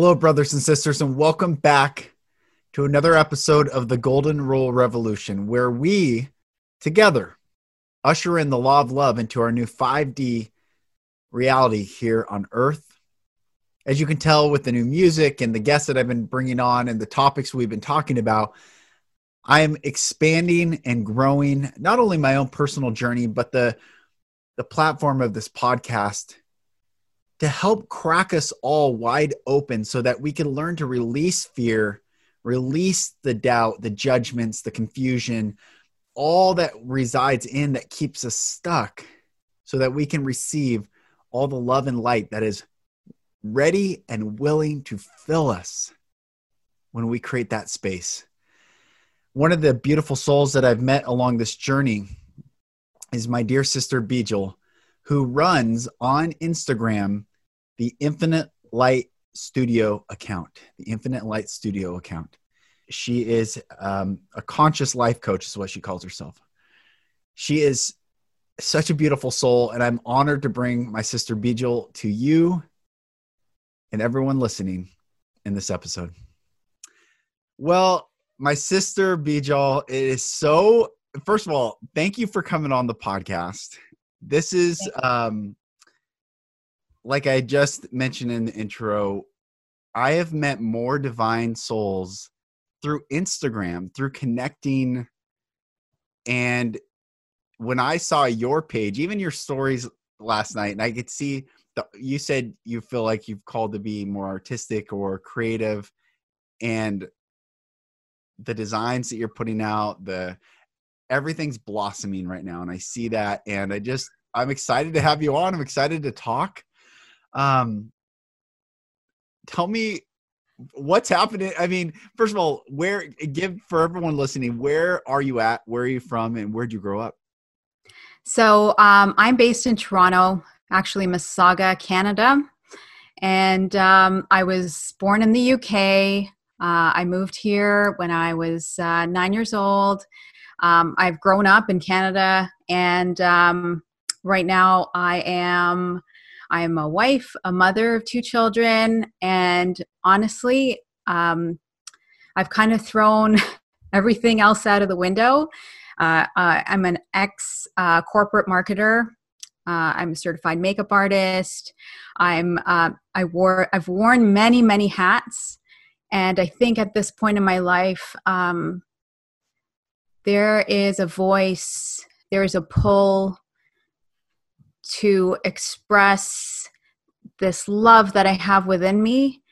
Hello, brothers and sisters, and welcome back to another episode of the Golden Rule Revolution, where we together usher in the law of love into our new 5D reality here on earth. As you can tell with the new music and the guests that I've been bringing on and the topics we've been talking about, I am expanding and growing not only my own personal journey, but the, the platform of this podcast to help crack us all wide open so that we can learn to release fear, release the doubt, the judgments, the confusion, all that resides in that keeps us stuck so that we can receive all the love and light that is ready and willing to fill us when we create that space. One of the beautiful souls that I've met along this journey is my dear sister Beejal, who runs on Instagram the Infinite Light Studio account. The Infinite Light Studio account. She is um, a conscious life coach, is what she calls herself. She is such a beautiful soul, and I'm honored to bring my sister Beejal to you and everyone listening in this episode. Well, my sister Beejal, it is so. First of all, thank you for coming on the podcast. This is um, like I just mentioned in the intro, I have met more divine souls through Instagram, through connecting. And when I saw your page, even your stories last night, and I could see the, you said you feel like you've called to be more artistic or creative, and the designs that you're putting out, the everything's blossoming right now, and I see that, and I just I'm excited to have you on. I'm excited to talk. Um, tell me what's happening. I mean, first of all, where give for everyone listening, where are you at? Where are you from, and where'd you grow up? So um, I'm based in Toronto, actually Mississauga, Canada, and um, I was born in the UK. Uh, I moved here when I was uh, nine years old. Um, I've grown up in Canada, and um, right now I am I am a wife, a mother of two children, and honestly, um, I've kind of thrown everything else out of the window. Uh, uh, I'm an ex uh, corporate marketer. Uh, I'm a certified makeup artist. I'm uh, I wore I've worn many many hats, and I think at this point in my life, um, there is a voice, there is a pull to express this love that I have within me.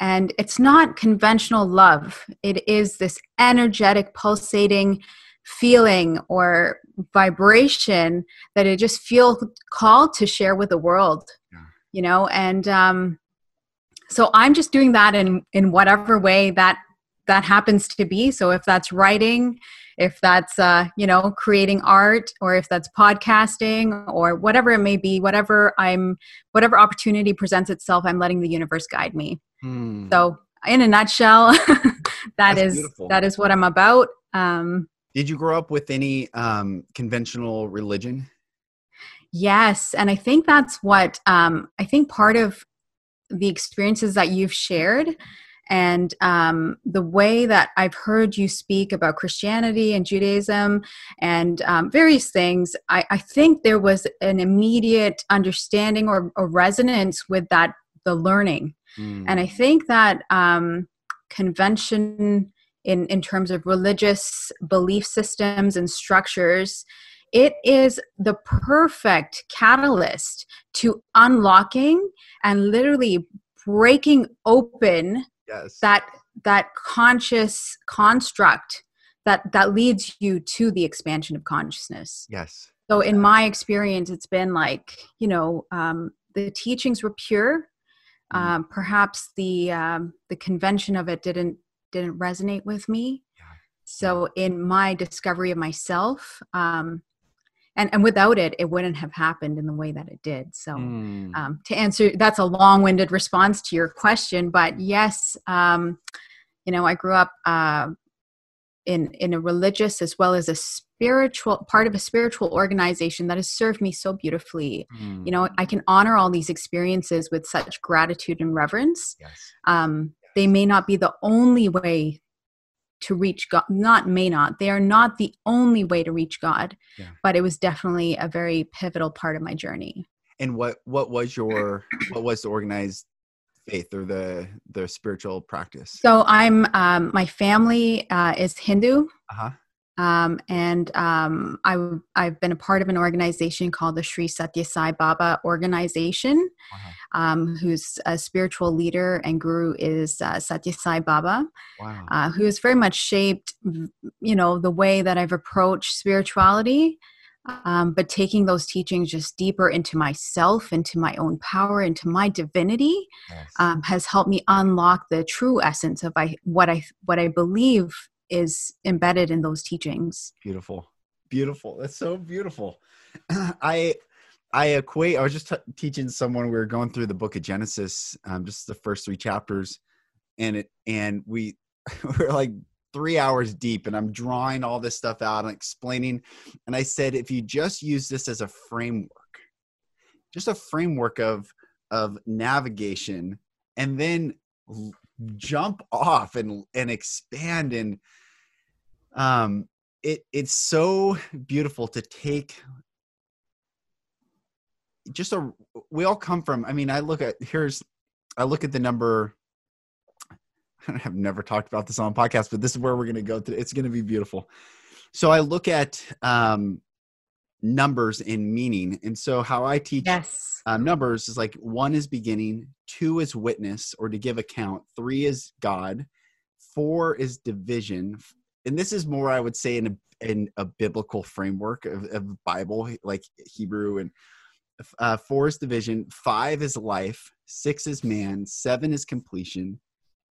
And it's not conventional love, it is this energetic, pulsating feeling or vibration that I just feel called to share with the world, yeah. you know? And um, so I'm just doing that in, in whatever way that that happens to be. So if that's writing, if that's uh, you know creating art or if that's podcasting or whatever it may be whatever i'm whatever opportunity presents itself i'm letting the universe guide me. Hmm. so in a nutshell that that's is that is what i'm about um, did you grow up with any um, conventional religion? Yes and i think that's what um, i think part of the experiences that you've shared and um, the way that I've heard you speak about Christianity and Judaism and um, various things, I, I, think there was an immediate understanding or, or resonance with that, the learning. Mm. And I think that um, convention in, in terms of religious belief systems and structures it is the perfect catalyst to unlocking and literally breaking open yes. that that conscious construct that that leads you to the expansion of consciousness yes so in my experience it's been like you know um, the teachings were pure mm. um, perhaps the um, the convention of it didn't didn't resonate with me yeah. so in my discovery of myself um, and and without it it wouldn't have happened in the way that it did so mm. um, to answer that's a long-winded response to your question but yes um, you know i grew up uh, in in a religious as well as a spiritual part of a spiritual organization that has served me so beautifully Mm. you know i can honor all these experiences with such gratitude and reverence Yes. um, they may not be the only way to reach god not may not they are not the only way to reach god Yeah. but it was definitely a very pivotal part of my journey And what what was your what was the organized faith or the the spiritual practice? so i'm um, my family uh, is hindu Uh-huh. Um, and um, I, I've been a part of an organization called the Sri Satya Sai Baba organization, Wow. um, whose spiritual leader and guru is uh, Satya Sai Baba, Wow. uh, who has very much shaped, you know, the way that I've approached spirituality. Um, but taking those teachings just deeper into myself, into my own power, into my divinity, Yes. um, has helped me unlock the true essence of I, what I what I believe is embedded in those teachings. beautiful. Beautiful. That's so beautiful. I I equate I was just t- teaching someone we were going through the book of Genesis, um, just the first three chapters and it and we we're like three hours deep and i'm drawing all this stuff out and explaining and i said if you just use this as a framework just a framework of of navigation and then jump off and and expand and um it it's so beautiful to take just a we all come from i mean i look at here's i look at the number I've never talked about this on podcast, but this is where we're going to go. To, it's going to be beautiful. So I look at um, numbers in meaning, and so how I teach Yes. uh, numbers is like one is beginning, two is witness or to give account, three is God, four is division, and this is more I would say in a in a biblical framework of, of Bible like Hebrew and uh, four is division, five is life, six is man, seven is completion,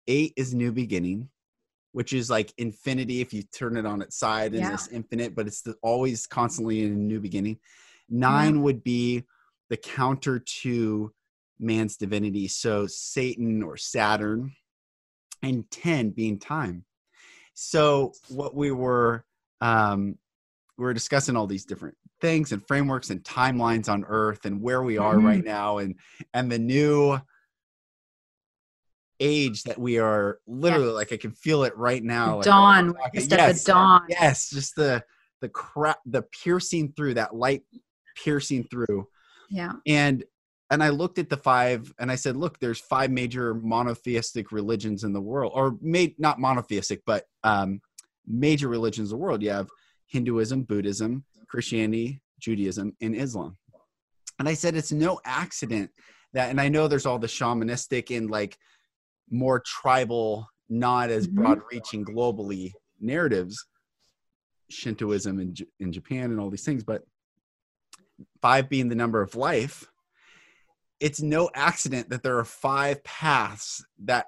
eight is new beginning, which is like infinity if you turn it on its side and Yeah. it's infinite, but it's the, always constantly in a new beginning. Nine would be the counter to man's divinity, so Satan or Saturn, and 10 being time. So what we were um we were discussing all these different things and frameworks and timelines on earth and where we are Mhm. right now and and the new age that we are literally like I can feel it right now. dawn. we're We're talking- just at yes, the dawn. yes, just the the crap the piercing through that light piercing through Yeah. and and i looked at the five and i said look there's five major monotheistic religions in the world or may not monotheistic but um major religions in the world you have hinduism buddhism christianity judaism and islam and i said it's no accident that and i know there's all the shamanistic and like more tribal not as Mhm. broad reaching globally narratives shintoism in, J- in japan and all these things but five being the number of life, it's no accident that there are five paths that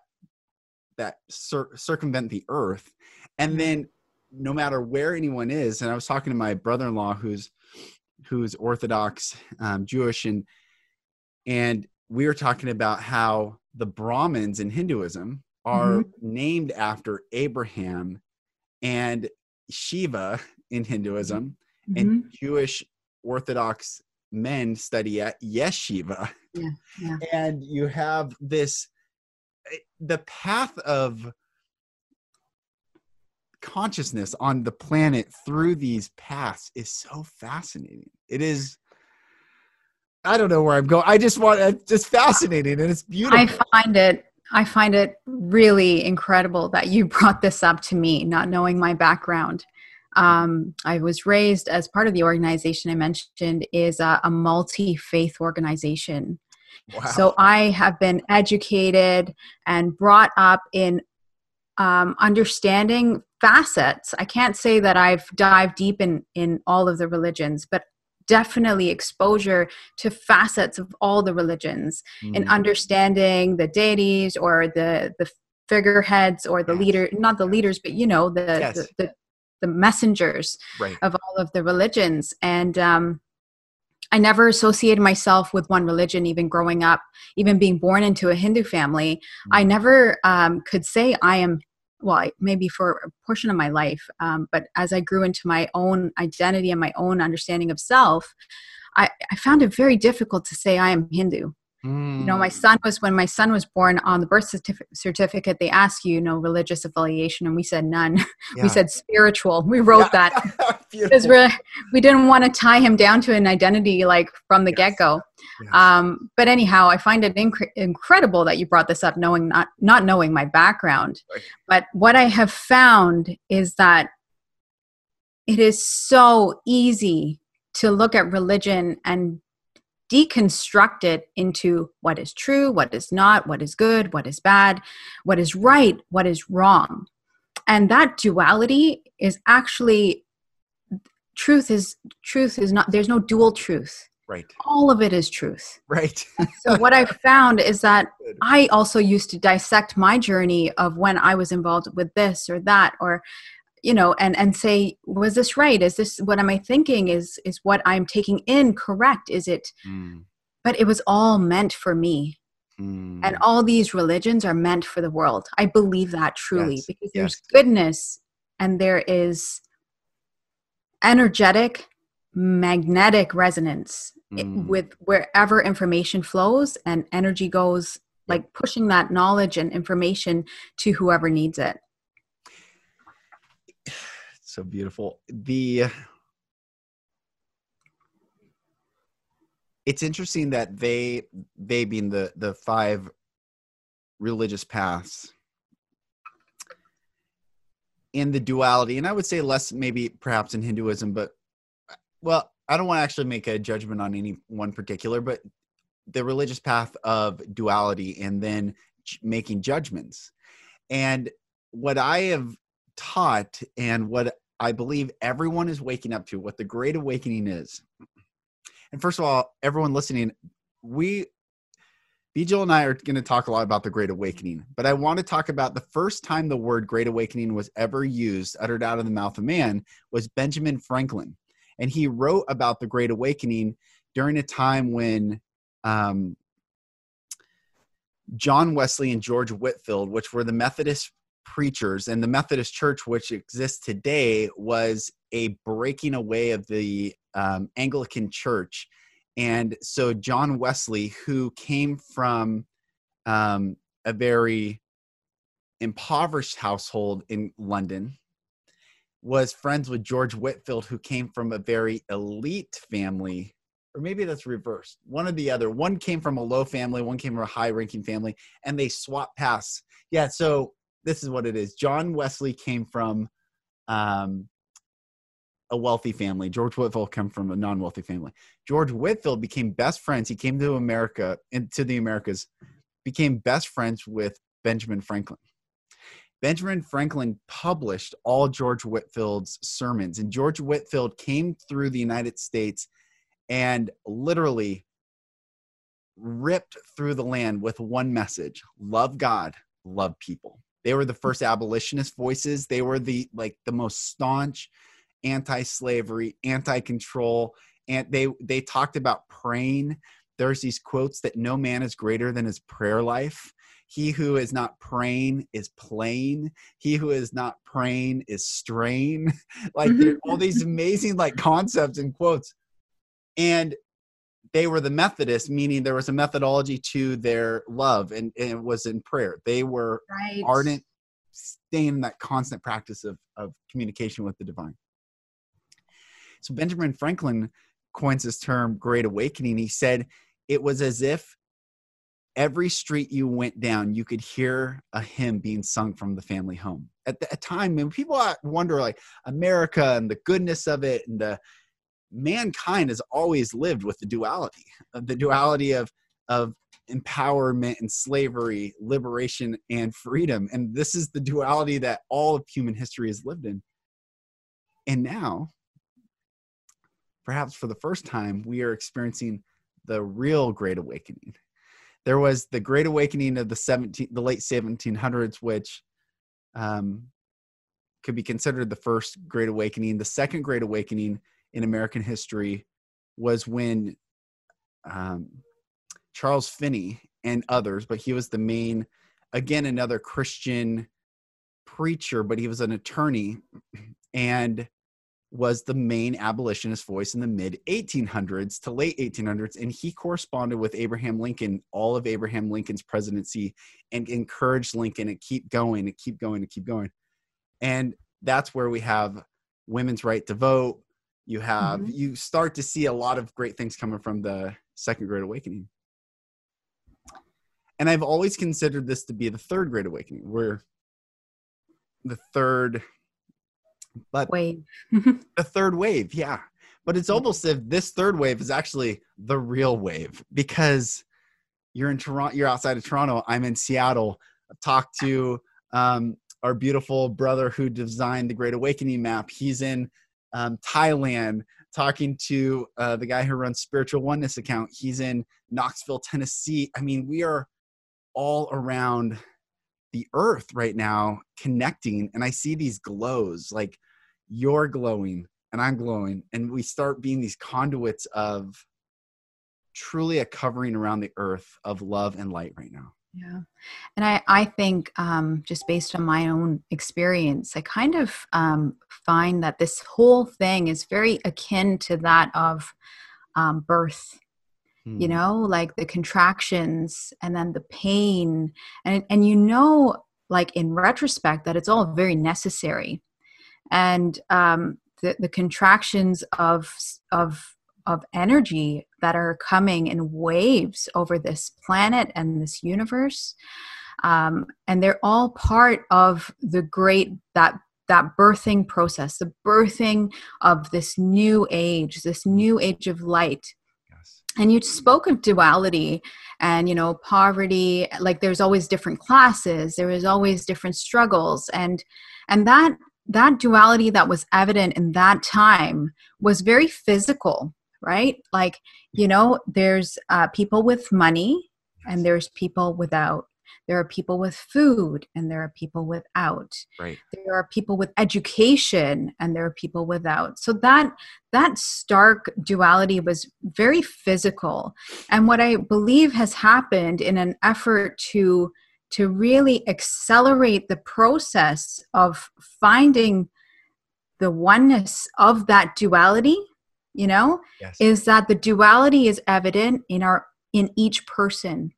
that cir- circumvent the earth, and then no matter where anyone is, and I was talking to my brother-in-law who's who's Orthodox um, Jewish, and and we were talking about how the Brahmins in Hinduism are named after Abraham and Shiva in Hinduism Mhm. and Jewish Orthodox men study at yeshiva. Yeah, yeah. And you have this eh, the path of consciousness on the planet through these paths is so fascinating. It is I don't know where I'm going. I just want it's just fascinating and it's beautiful. I find it I find it really incredible that you brought this up to me, not knowing my background. Um, I was raised as part of the organization I mentioned is a, a multi faith organization. wow. So I have been educated and brought up in um, understanding facets. I can't say that I've dived deep in in all of the religions, but definitely exposure to facets of all the religions and Mm, understanding the deities or the the figureheads or the leader not the leaders but you know the Yes. the, the, the messengers right. of all of the religions and um I never associated myself with one religion, even growing up, even being born into a Hindu family. I Mm. never um, could say I am well maybe for a portion of my life um, but as i grew into my own identity and my own understanding of self I, I found it very difficult to say i am hindu Mm. You know, my son was when my son was born on the birth certif- certificate. They ask you, you know, religious affiliation, and we said none. Yeah. we said spiritual. We wrote yeah. that because we we didn't want to tie him down to an identity like from the yes. get go. Yes. Um, but anyhow, I find it inc- incredible that you brought this up, knowing not not knowing my background. Right. But what I have found is that it is so easy to look at religion and deconstruct it into what is true, what is not, what is good, what is bad, what is right, what is wrong. And that duality is actually truth is truth is not there's no dual truth. Right. All of it is truth. Right. so what I found is that I also used to dissect my journey of when I was involved with this or that or you know and and say was this right is this what am i thinking is is what i'm taking in correct is it mm. but it was all meant for me mm. and all these religions are meant for the world i believe that truly yes. because there's yes. goodness and there is energetic magnetic resonance mm. with wherever information flows and energy goes like pushing that knowledge and information to whoever needs it so beautiful. The it's interesting that they they being the the five religious paths in the duality and i would say less maybe perhaps in hinduism but well i don't want to actually make a judgment on any one particular but the religious path of duality and then making judgments and what i have taught and what I believe everyone is waking up to, what the Great Awakening is. And first of all, everyone listening, we, Beejal and I are going to talk a lot about the Great Awakening, but I want to talk about the first time the word Great Awakening was ever used, uttered out of the mouth of man, was Benjamin Franklin. And he wrote about the Great Awakening during a time when um, John Wesley and George Whitefield, which were the Methodist preachers and the methodist church which exists today was a breaking away of the um, anglican church. And so john wesley who came from um, a very impoverished household in london was friends with george Whitefield, who came from a very elite family or maybe that's reversed. One or the other. One came from a low family one came from a high ranking family and they swapped paths. Yeah so this is what it is. John Wesley came from um, a wealthy family. George Whitefield came from a non-wealthy family. George Whitefield became best friends. He came to America into the Americas, became best friends with Benjamin Franklin. Benjamin Franklin published all George Whitefield's sermons, and George Whitefield came through the United States and literally ripped through the land with one message love God, love people. They were the first abolitionist voices. They were the like the most staunch anti-slavery, anti-control, and they they talked about praying. There's these quotes that no man is greater than his prayer life. He who is not praying is plain. He who is not praying is straying. like mm-hmm. all these amazing like concepts and quotes. And they were the Methodists, meaning there was a methodology to their love, and, and it was in prayer. They were right. ardent, staying in that constant practice of, of communication with the divine. So Benjamin Franklin coins this term "Great Awakening." He said it was as if every street you went down, you could hear a hymn being sung from the family home. At the time, when people wonder, like America and the goodness of it, and the mankind has always lived with the duality the duality of of empowerment and slavery liberation and freedom. And this is the duality that all of human history has lived in. And now perhaps for the first time we are experiencing the real great awakening. There was the great awakening of the 17 the late 1700s which um, could be considered the first great awakening. The second great awakening in American history was when um, Charles Finney and others, but he was the main, again, another Christian preacher, but he was an attorney and was the main abolitionist voice in the mid 1800s to late 1800s. And he corresponded with Abraham Lincoln all of Abraham Lincoln's presidency and encouraged Lincoln to keep going, to keep going, to keep going. And that's where we have women's right to vote. You have, mm-hmm. you start to see a lot of great things coming from the Second Great Awakening. And I've always considered this to be the third Great Awakening, where the third but wave. the third wave yeah. But it's almost if this third wave is actually the real wave because you're in toronto you're outside of toronto i'm in seattle. Talked to um, our beautiful brother who designed the great awakening map. He's in um, thailand talking to uh, the guy who runs spiritual oneness account. He's in knoxville tennessee. I mean we are all around the earth right now connecting and i see these glows like you're glowing and i'm glowing and we start being these conduits of truly a covering around the earth of love and light right now yeah. And i i think um just based on my own experience i kind of um find that this whole thing is very akin to that of um birth you hmm. know like the contractions and then the pain. And and you know like in retrospect that it's all very necessary. And um the, the contractions of of of energy that are coming in waves over this planet and this universe. Um, and they're all part of the great that that birthing process the birthing of this new age this new age of light. And you spoke of duality and you know poverty like there's always different classes there is always different struggles. And and that that duality that was evident in that time was very physical right? Like you know there's uh, people with money and there's people without. There are people with food and there are people without. Right. There are people with education and there are people without. So that that stark duality was very physical. And what i believe has happened in an effort to to really accelerate the process of finding the oneness of that duality you know yes. is that the duality is evident in our in each person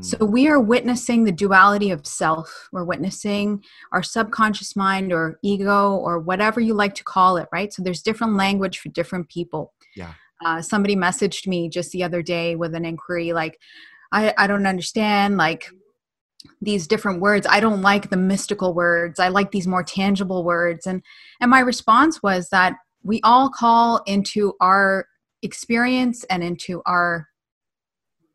so mm. we are witnessing the duality of self. We're witnessing our subconscious mind or ego or whatever you like to call it, right? So there's different language for different people. Yeah. Uh, somebody messaged me just the other day with an inquiry like, I, I don't understand like these different words. I don't like the mystical words. I like these more tangible words. And and my response was that we all call into our experience and into our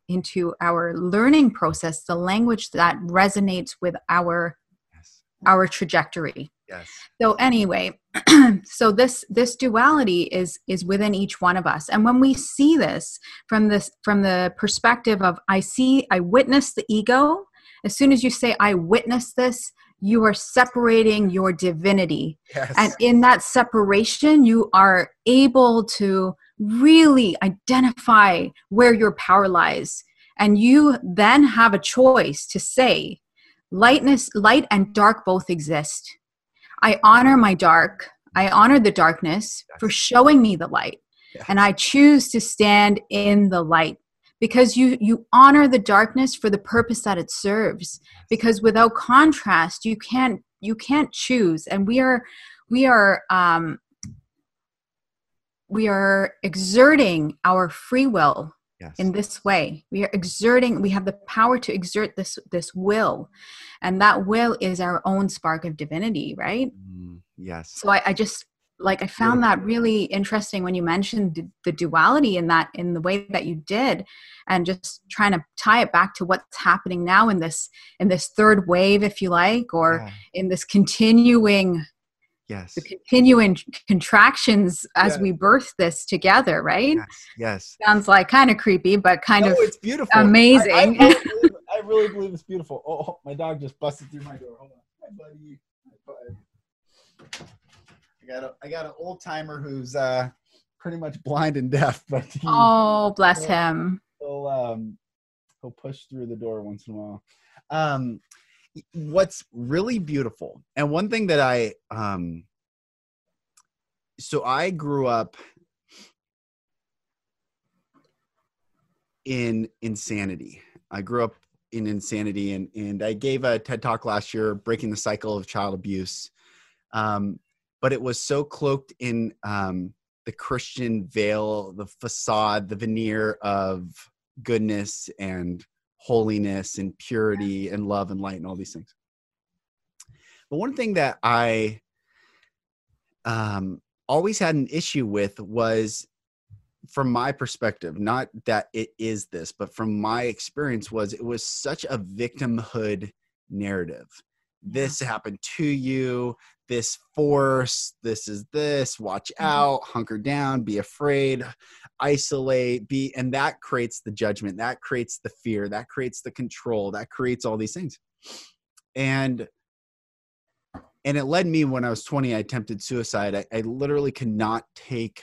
into our learning process the language that resonates with our yes. our trajectory. Yes. So anyway so this this duality is is within each one of us. And when we see this from this from the perspective of i see i witness the ego as soon as you say i witness this you are separating your divinity. Yes. and in that separation you are able to really identify where your power lies. And you then have a choice to say lightness light and dark both exist. I honor my dark. I honor the darkness for showing me the light. And i choose to stand in the light because you you honor the darkness for the purpose that it serves. Because without contrast you can't you can't choose. And we are we are um we are exerting our free will yes. in this way. We are exerting we have the power to exert this this will. And that will is our own spark of divinity right? Mm, yes. So I, I, just like i found mm. that really interesting when you mentioned the duality in that in the way that you did and just trying to tie it back to what's happening now in this in this third wave if you like or yeah. in this continuing yes. the continuing contractions as yes. we birth this together right? Yes, yes. sounds like kind of creepy but kind no, of it's beautiful. amazing. I, I, really believe, I, really believe, it's beautiful. Oh, oh my dog just busted through my door. Hold on. My buddy i got a i got an old timer who's uh pretty much blind and deaf but he, oh bless he'll, him. he'll um he'll push through the door once in a while. Um what's really beautiful and one thing that i um so i grew up in insanity. I grew up in insanity and and i gave a ted talk last year breaking the cycle of child abuse. Um but it was so cloaked in um the christian veil the facade the veneer of goodness and holiness and purity and love and light and all these things. But one thing that I um, always had an issue with was from my perspective not that it is this but from my experience was it was such a victimhood narrative this happened to you this force this is this watch mm-hmm. out hunker down be afraid isolate be and that creates the judgment that creates the fear that creates the control that creates all these things and and it led me when i was 20 i attempted suicide i, I literally could not take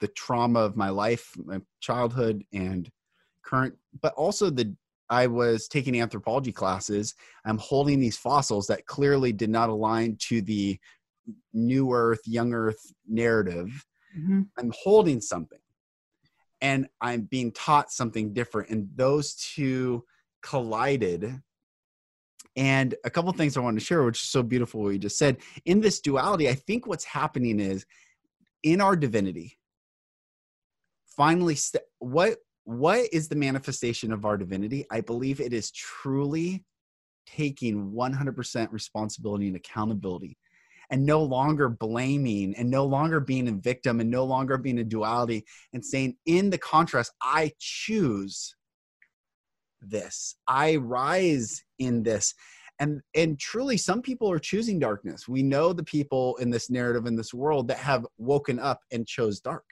the trauma of my life my childhood and current but also the I was taking anthropology classes. I'm holding these fossils that clearly did not align to the new earth, young earth narrative. Mm-hmm. I'm holding something and I'm being taught something different. And those two collided. And a couple things I want to share, which is so beautiful what you just said. In this duality, I think what's happening is in our divinity, finally, st- what what is the manifestation of our divinity? I believe it is truly taking 100% responsibility and accountability and no longer blaming and no longer being a victim and no longer being a duality and saying, in the contrast, I choose this. I rise in this. And and truly some people are choosing darkness. We know the people in this narrative in this world that have woken up and chose dark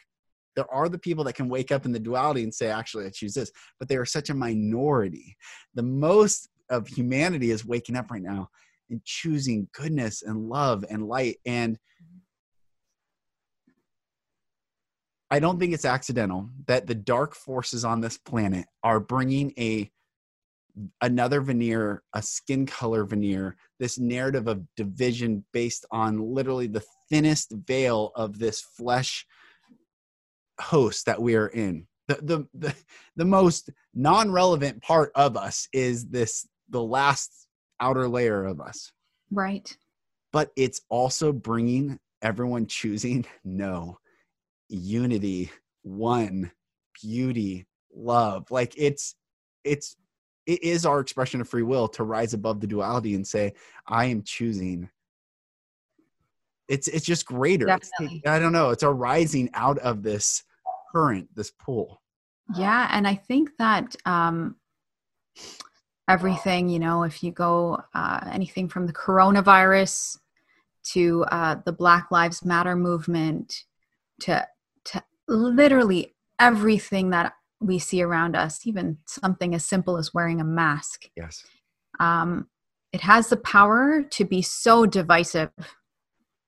there are the people that can wake up in the duality and say actually i choose this but they are such a minority. The most of humanity is waking up right now and choosing goodness and love and light and i don't think it's accidental that the dark forces on this planet are bringing a another veneer a skin color veneer this narrative of division based on literally the thinnest veil of this flesh host that we are in. The, the the the most non-relevant part of us is this the last outer layer of us. Right. But it's also bringing everyone choosing no unity, one, beauty, love. Like it's it's it is our expression of free will to rise above the duality and say I am choosing it's it's just greater. It's, I don't know. It's a rising out of this current, this pool. Yeah, and I think that um, everything, you know, if you go uh, anything from the coronavirus to uh, the Black Lives Matter movement to to literally everything that we see around us, even something as simple as wearing a mask. Yes. Um, it has the power to be so divisive,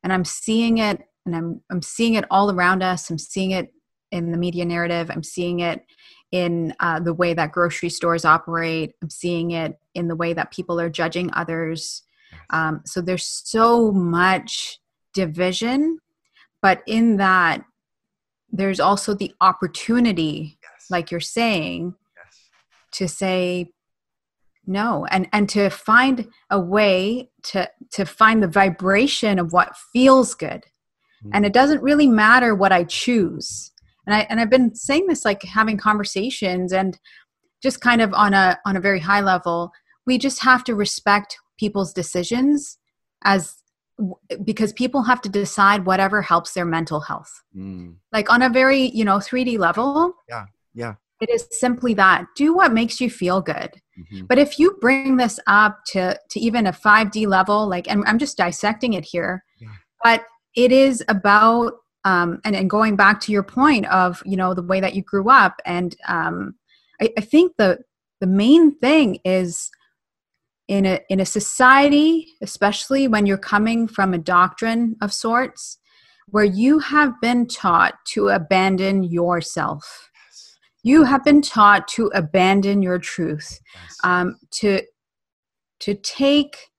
and I'm seeing it, and I'm I'm seeing it all around us. I'm seeing it in the media narrative. I'm seeing it in uh, the way that grocery stores operate. I'm seeing it in the way that people are judging others. Um, so there's so much division, but in that, there's also the opportunity, yes. like you're saying, yes. to say no and and to find a way to to find the vibration of what feels good and it doesn't really matter what i choose and i and i've been saying this like having conversations and just kind of on a on a very high level we just have to respect people's decisions as because people have to decide whatever helps their mental health mm. like on a very you know 3d level yeah yeah it is simply that do what makes you feel good mm-hmm. but if you bring this up to to even a 5d level like and i'm just dissecting it here yeah. but it is about um, and, and going back to your point of you know the way that you grew up and um, I, I think the the main thing is in a in a society especially when you're coming from a doctrine of sorts where you have been taught to abandon yourself. You have been taught to abandon your truth. Um, to to take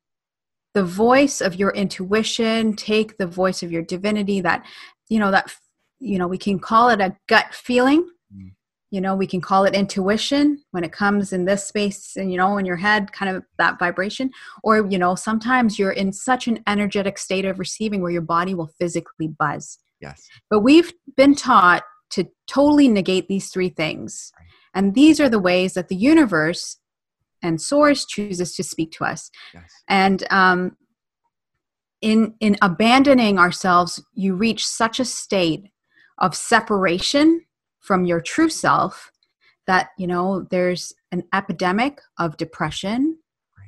the voice of your intuition, take the voice of your divinity that, you know, that, you know, we can call it a gut feeling. Mm. You know, we can call it intuition when it comes in this space and, you know, in your head, kind of that vibration. Or, you know, sometimes you're in such an energetic state of receiving where your body will physically buzz. Yes. But we've been taught to totally negate these three things. Right. And these are the ways that the universe and source chooses to speak to us yes. and um, in in abandoning ourselves you reach such a state of separation from your true self that you know there's an epidemic of depression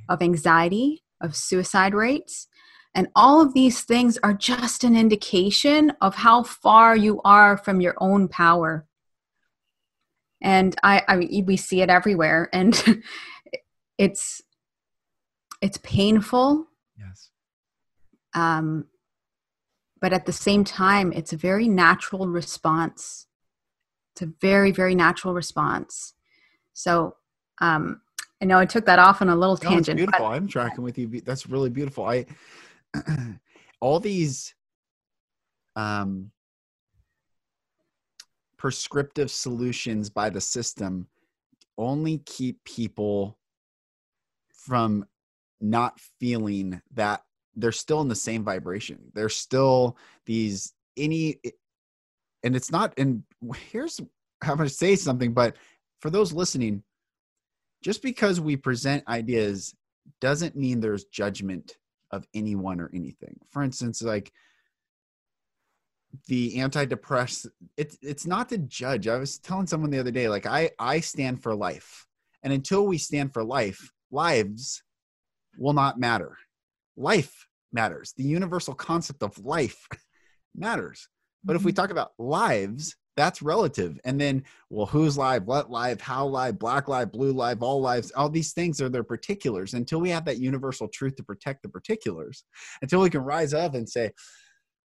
of anxiety of suicide rates. And all of these things are just an indication of how far you are from your own power. And i, I we see it everywhere. And it's it's painful. Yes um but at the same time it's a very natural response. It's a very very natural response. So um i know i took that off on a little no, tangent beautiful. but, i'm tracking with you. That's really beautiful. I all these um prescriptive solutions by the system only keep people from not feeling that they're still in the same vibration. They're still these any eh, and it's not and here's how I'm going to say something but for those listening just because we present ideas doesn't mean there's judgment of anyone or anything. For instance, like the antidepressant, it's it's not to judge. I was telling someone the other day, like I I stand for life, and until we stand for life, lives will not matter. Life matters. The universal concept of life matters. But if we mm-hmm. talk about lives, that's relative. And then, well, who's live, what live, how live, black live, blue live, all lives, all these things are their particulars. Until we have that universal truth to protect the particulars, until we can rise up and say,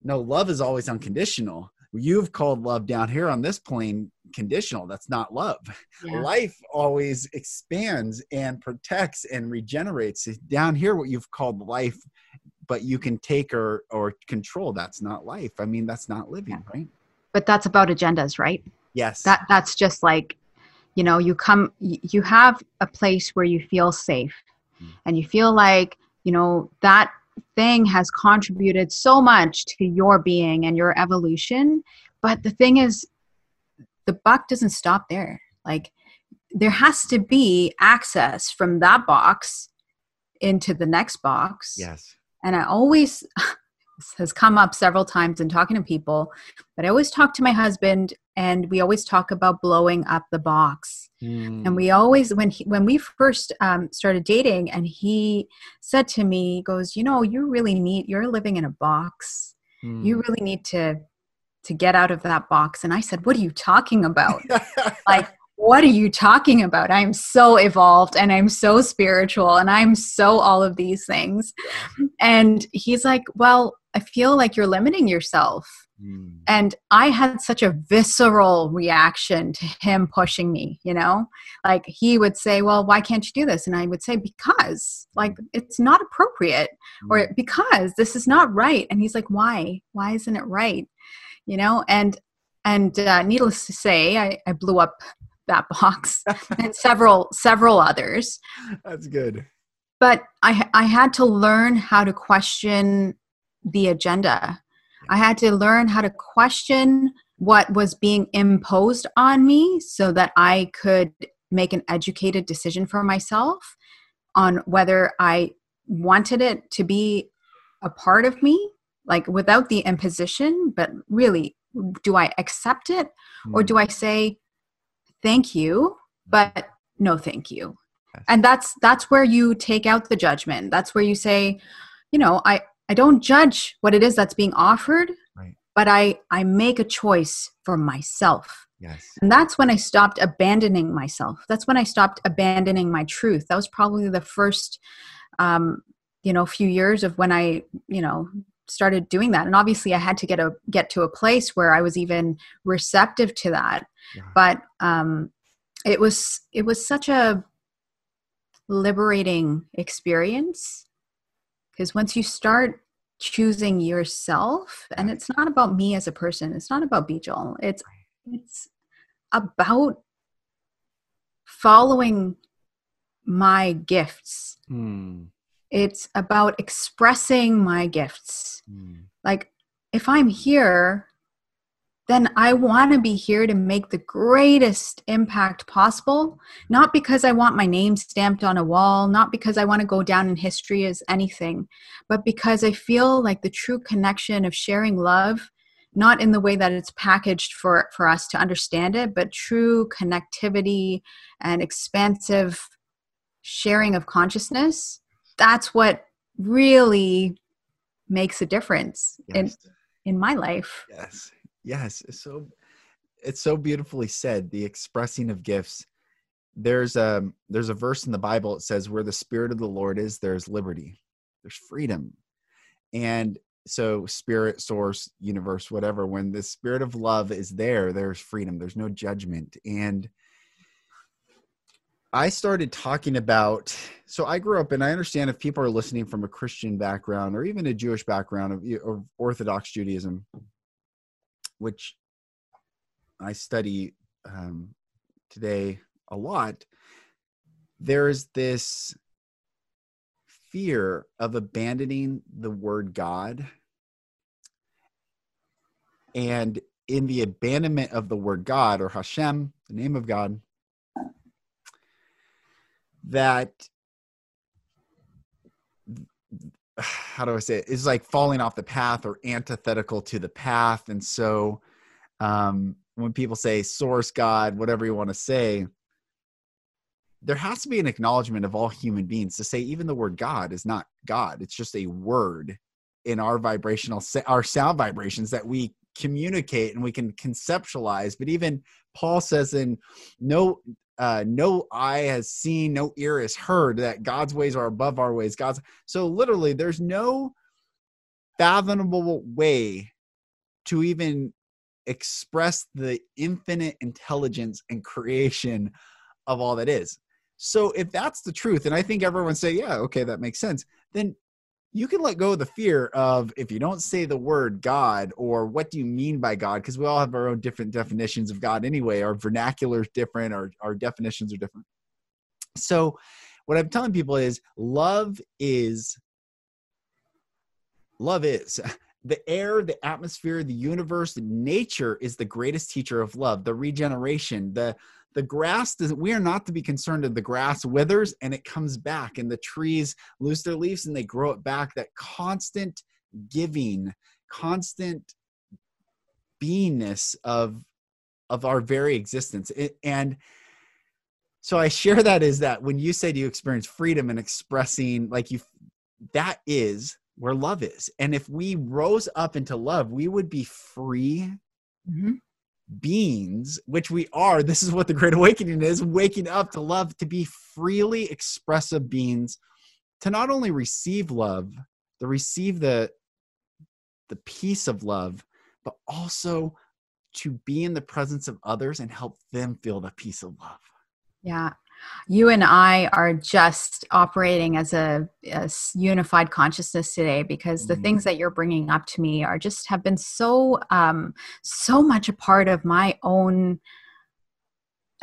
no, love is always unconditional you've called love down here on this plane conditional that's not love yeah. life always expands and protects and regenerates down here what you've called life but you can take or or control that's not life i mean that's not living yeah. right but that's about agendas right yes that that's just like you know you come you have a place where you feel safe mm. and you feel like you know that thing has contributed so much to your being and your evolution. But the thing is, the buck doesn't stop there. Like, there has to be access from that box into the next box. Yes. And I always, this has come up several times in talking to people, but I always talk to my husband and we always talk about blowing up the box. Mm. and we always when he when we first um, started dating and he said to me he goes you know you really need you're living in a box. Mm. you really need to to get out of that box. And i said what are you talking about? Like what are you talking about? I'm so evolved and i'm so spiritual and i'm so all of these things. And he's like well i feel like you're limiting yourself Mm. And I had such a visceral reaction to him pushing me, you know? Like he would say, Well, why can't you do this? And I would say, Because, like, mm. it's not appropriate, mm. or because this is not right. And he's like, Why? Why isn't it right? You know? And and uh, needless to say, I, I blew up that box and several several others. That's good. But I I had to learn how to question the agenda I had to learn how to question what was being imposed on me so that I could make an educated decision for myself on whether I wanted it to be a part of me, like without the imposition, but really, do I accept it or hmm. do I say, thank you, but no thank you? And that's that's where you take out the judgment. That's where you say, you know, I I don't judge what it is that's being offered, right. but I, I make a choice for myself. Yes. And that's when I stopped abandoning myself. That's when I stopped abandoning my truth. That was probably the first, um, you know, few years of when I, you know, started doing that. And obviously, I had to get a get to a place where I was even receptive to that. Yeah. But um, it was it was such a liberating experience because once you start choosing yourself and it's not about me as a person it's not about Beejal it's it's about following my gifts. Mm, it's about expressing my gifts. Mm, like if i'm here then i want to be here to make the greatest impact possible. Not because i want my name stamped on a wall not because i want to go down in history as anything but because i feel like the true connection of sharing love not in the way that it's packaged for for us to understand it but true connectivity and expansive sharing of consciousness that's what really makes a difference in in my life. Yes. Yes. So it's so beautifully said. The expressing of gifts. There's a there's a verse in the Bible. It says, "Where the Spirit of the Lord is, there's liberty, there's freedom." And so, spirit, source, universe, whatever. When the spirit of love is there, there's freedom. There's no judgment. And I started talking about. So I grew up, and I understand if people are listening from a Christian background or even a Jewish background of, of Orthodox Judaism, which I study um, today a lot, there's this fear of abandoning the word God. And in the abandonment of the word God or Hashem, the name of God, that how do I say it? Is like falling off the path or antithetical to the path. And so um, when people say source God, whatever you want to say, there has to be an acknowledgement of all human beings to say even the word God is not God. It's just a word in our vibrational, our sound vibrations that we communicate and we can conceptualize. But even Paul says in no uh, no eye has seen, no ear has heard that God's ways are above our ways. God's so literally, there's no fathomable way to even express the infinite intelligence and creation of all that is. So if that's the truth, and I think everyone say, yeah, okay, that makes sense, then you can let go of the fear of if you don't say the word God or what do you mean by God? Because we all have our own different definitions of God anyway. Our vernacular is different, our, our definitions are different. So, what I'm telling people is love is love is the air, the atmosphere, the universe, nature is the greatest teacher of love, the regeneration, the the grass does we are not to be concerned that the grass withers and it comes back and the trees lose their leaves and they grow it back. That constant giving constant beingness of of our very existence. It, and so i share that is that when you say do you experience freedom and expressing like you that is where love is. And if we rose up into love we would be free mm-hmm. Beings, which we are. This is what the Great Awakening is waking up to love, to be freely expressive beings, to not only receive love, to receive the, the peace of love, but also to be in the presence of others and help them feel the peace of love. Yeah. You and I are just operating as a, a unified consciousness today because the Mm. things that you're bringing up to me are just have been so um, so much a part of my own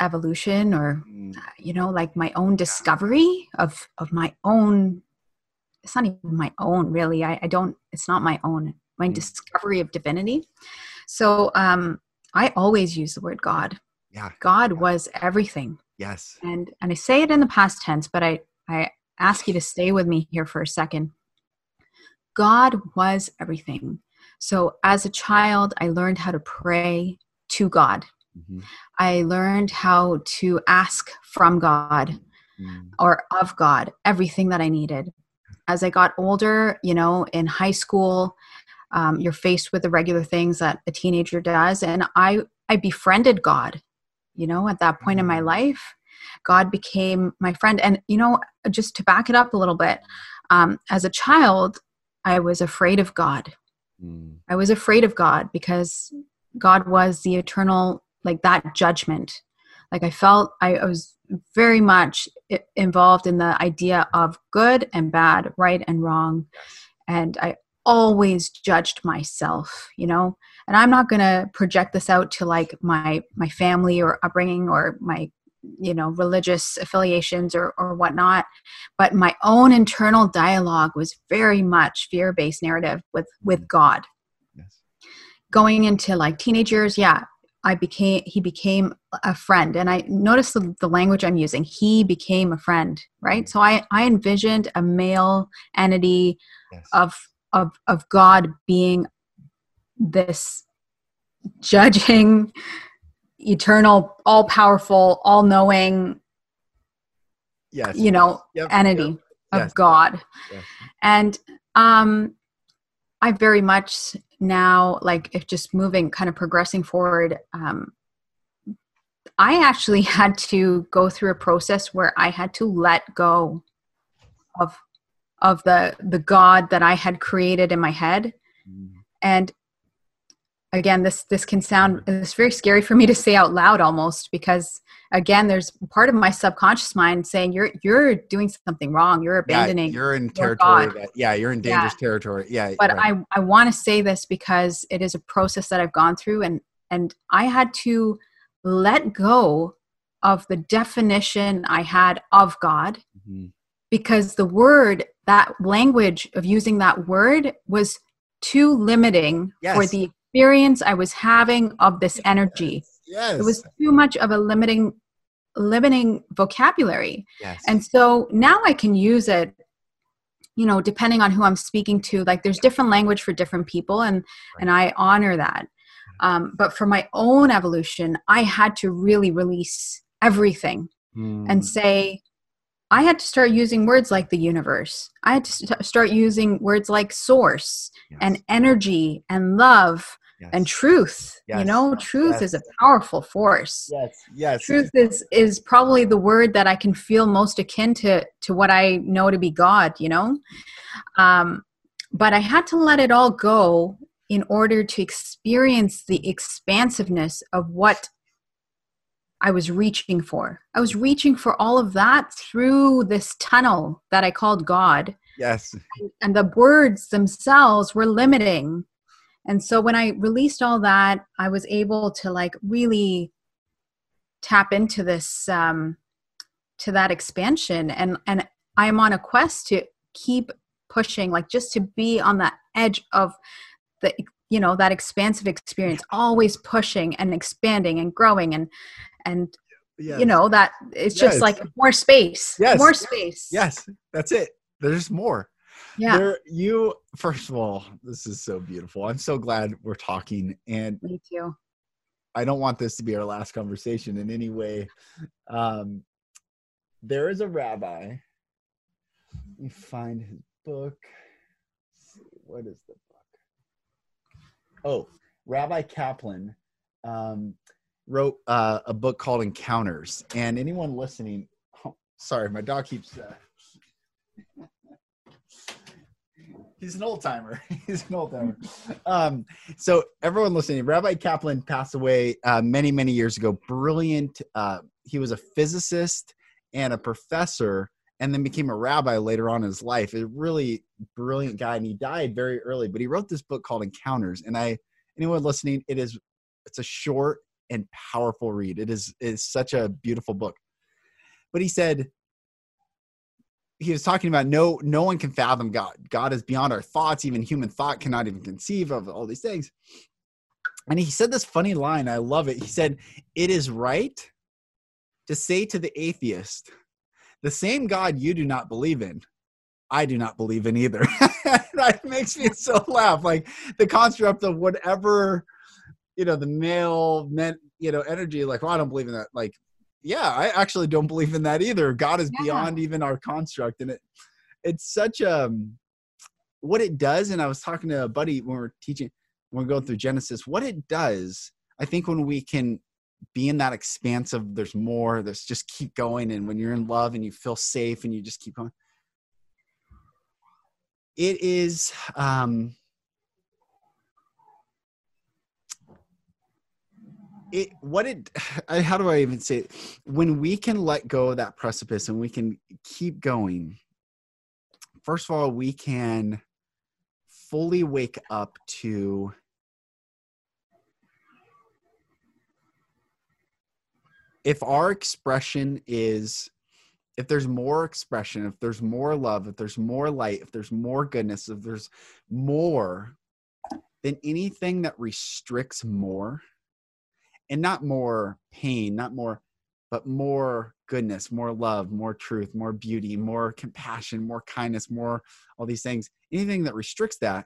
evolution or Mm, you know like my own discovery of of my own it's not even my own really. I, I don't it's not my own my Mm. discovery of divinity. So um i always use the word god. Yeah. god was everything Yes. and and i say it in the past tense but i i ask you to stay with me here for a second god was everything so as a child i learned how to pray to god Mhm. i learned how to ask from god Mm, or of God, everything that I needed. As I got older, you know, in high school, um, you're faced with the regular things that a teenager does, and I I befriended God. You know, at that point in my Mm. life, God became my friend. And you know, just to back it up a little bit, um, as a child, I was afraid of God. mm, I was afraid of God because God was the eternal, like that judgment. Like I felt I, I was very much involved in the idea of good and bad, right and wrong. And I always judged myself, you know, and I'm not going to project this out to like my my family or upbringing or my you know religious affiliations or or whatnot. But my own internal dialogue was very much fear-based narrative with with mm. god. Yes. going into like teenagers yeah i became he became a friend. And i noticed the, the language i'm using he became a friend right? So i i envisioned a male entity yes. of of of god being this judging eternal, all powerful, all knowing, yes, you know, yep, entity yep. of yes. God. Yes. And um, I very much now, like, if just moving, kind of progressing forward, um, I actually had to go through a process where I had to let go of of the the God that I had created in my head, mm. and again this this can sound it's very scary for me to say out loud almost because again there's part of my subconscious mind saying you're you're doing something wrong you're abandoning yeah, you're in territory that, yeah you're in dangerous yeah. territory yeah but right. i i want to say this because it is a process that i've gone through and and i had to let go of the definition i had of god mm-hmm. because the word that language of using that word was too limiting yes. for the experience I was having of this energy. Yes. It was too much of a limiting limiting vocabulary. Yes. And so now I can use it you know depending on who I'm speaking to like there's different language for different people and right. and I honor that. Um, but for my own evolution, I had to really release everything mm. and say, I had to start using words like the universe. I had to st- start using words like source yes. and energy and love yes. and truth yes. you know truth yes. is a powerful force yes yes truth is is probably the word that i can feel most akin to to what i know to be god you know um but i had to let it all go in order to experience the expansiveness of what I was reaching for. I was reaching for all of that through this tunnel that I called God. Yes. And the words themselves were limiting and so when i released all that i was able to like really tap into this um to that expansion. And and i'm on a quest to keep pushing like just to be on the edge of the you know that expansive experience always pushing and expanding and growing and and yes. you know that it's just like more space yes. more space. Yes. That's it. There's more yeah. There, you first of all this is so beautiful. I'm so glad we're talking and me too. I don't want this to be our last conversation in any way. Um there is a rabbi. Let me find his book. What is the book? Oh rabbi kaplan um wrote uh, a book called encounters and anyone listening oh, sorry my dog keeps uh, he's an old timer. he's an old timer. Um, so everyone listening, Rabbi Kaplan passed away uh, many, many years ago. Brilliant. Uh, he was a physicist and a professor, and then became a rabbi later on in his life. A really brilliant guy, and he died very early. But he wrote this book called Encounters, and I, anyone listening, it is, it's a short and powerful read. It is, is such a beautiful book. But he said he was talking about no no one can fathom god. God is beyond our thoughts. Even human thought cannot even conceive of all these things. And he said this funny line. I love it. He said it is right to say to the atheist the same god you do not believe in i do not believe in either that makes me so laugh. Like the construct of whatever you know the male meant you know energy like well i don't believe in that. Like yeah, I actually don't believe in that either. God is yeah. beyond even our construct, and it it's such a um, what it does. And I was talking to a buddy when we are teaching, when we're going through Genesis. What it does, I think, when we can be in that expanse of there's more, there's just keep going, and when you're in love and you feel safe and you just keep going, it is. um it what it how do i even say it? when we can let go of that precipice and we can keep going first of all we can fully wake up to if our expression is if there's more expression if there's more love if there's more light if there's more goodness if there's more than anything that restricts more and not more pain not more but more goodness more love more truth more beauty more compassion more kindness more all these things. Anything that restricts that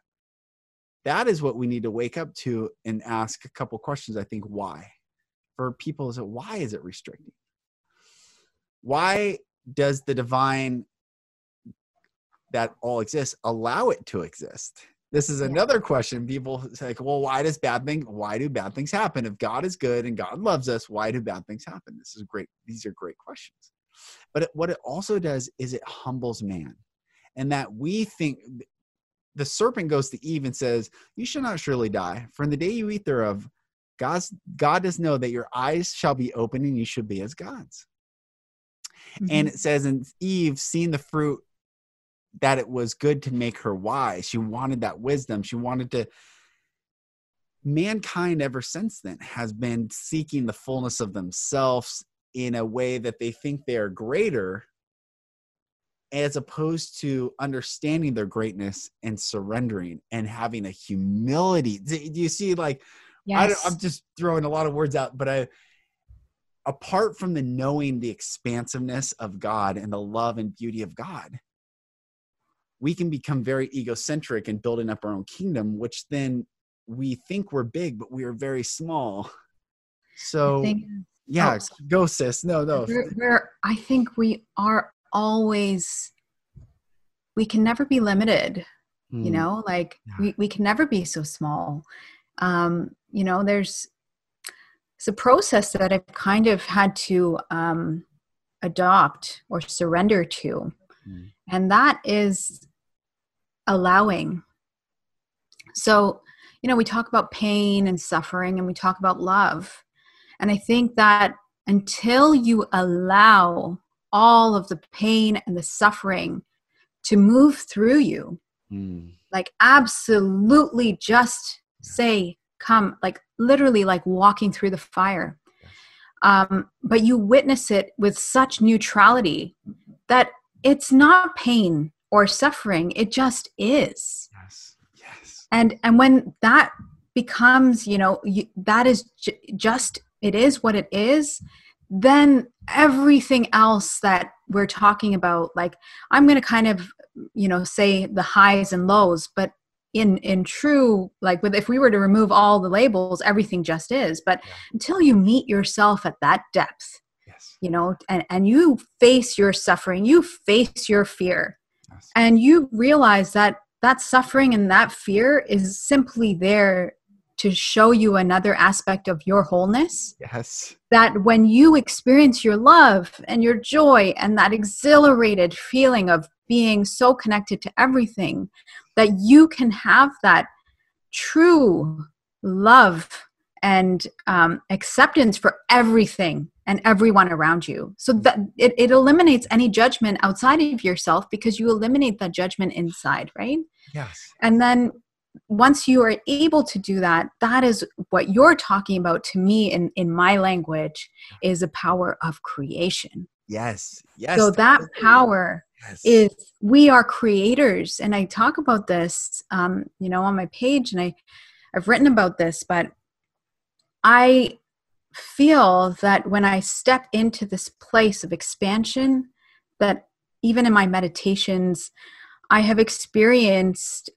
that is what we need to wake up to and ask a couple questions i think why? For people is it why is it restricting? Why does the divine that all exists allow it to exist this is another question people say like well why does bad thing why do bad things happen if god is good and god loves us why do bad things happen this is great these are great questions but it, what it also does is it humbles man and that we think the serpent goes to eve and says you shall not surely die for in the day you eat thereof God's, God does know that your eyes shall be open and you should be as gods. Mm-hmm. And it says, and Eve, seeing the fruit, that it was good to make her wise. She wanted that wisdom. She wanted to. Mankind, ever since then, has been seeking the fullness of themselves in a way that they think they are greater, as opposed to understanding their greatness and surrendering and having a humility. Do you see, like, Yes. I, am just throwing a lot of words out, but I, apart from the knowing the expansiveness of God and the love and beauty of God, we can become very egocentric in building up our own kingdom, which then we think we're big, but we are very small. So, think, yeah, oh, go sis. No, no. We're, we're, I think we are always, we can never be limited, mm. you hmm. know, like yeah. we, we can never be so small. Um, you know there's it's a process that i've kind of had to um, adopt or surrender to mm. and that is allowing. So you know we talk about pain and suffering and we talk about love. And i think that until you allow all of the pain and the suffering to move through you mm. like absolutely just say come like literally like walking through the fire. Um, but you witness it with such neutrality that it's not pain or suffering it just is yes yes and and when that becomes you know you, that is j- just it is what it is then everything else that we're talking about like i'm going to kind of you know say the highs and lows but in in true like with if we were to remove all the labels everything just is but yeah. until you meet yourself at that depth yes. you know and and you face your suffering you face your fear yes. and you realize that that suffering and that fear is simply there to show you another aspect of your wholeness. Yes. That when you experience your love and your joy and that exhilarated feeling of being so connected to everything, that you can have that true love and um, acceptance for everything and everyone around you. So that it, it eliminates any judgment outside of yourself because you eliminate that judgment inside right? Yes. And then once you are able to do that that is what you're talking about to me in in my language is a power of creation. Yes. Yes so that power yes. is we are creators. And i talk about this um, you know on my page and i i've written about this but i feel that when i step into this place of expansion that even in my meditations i have experienced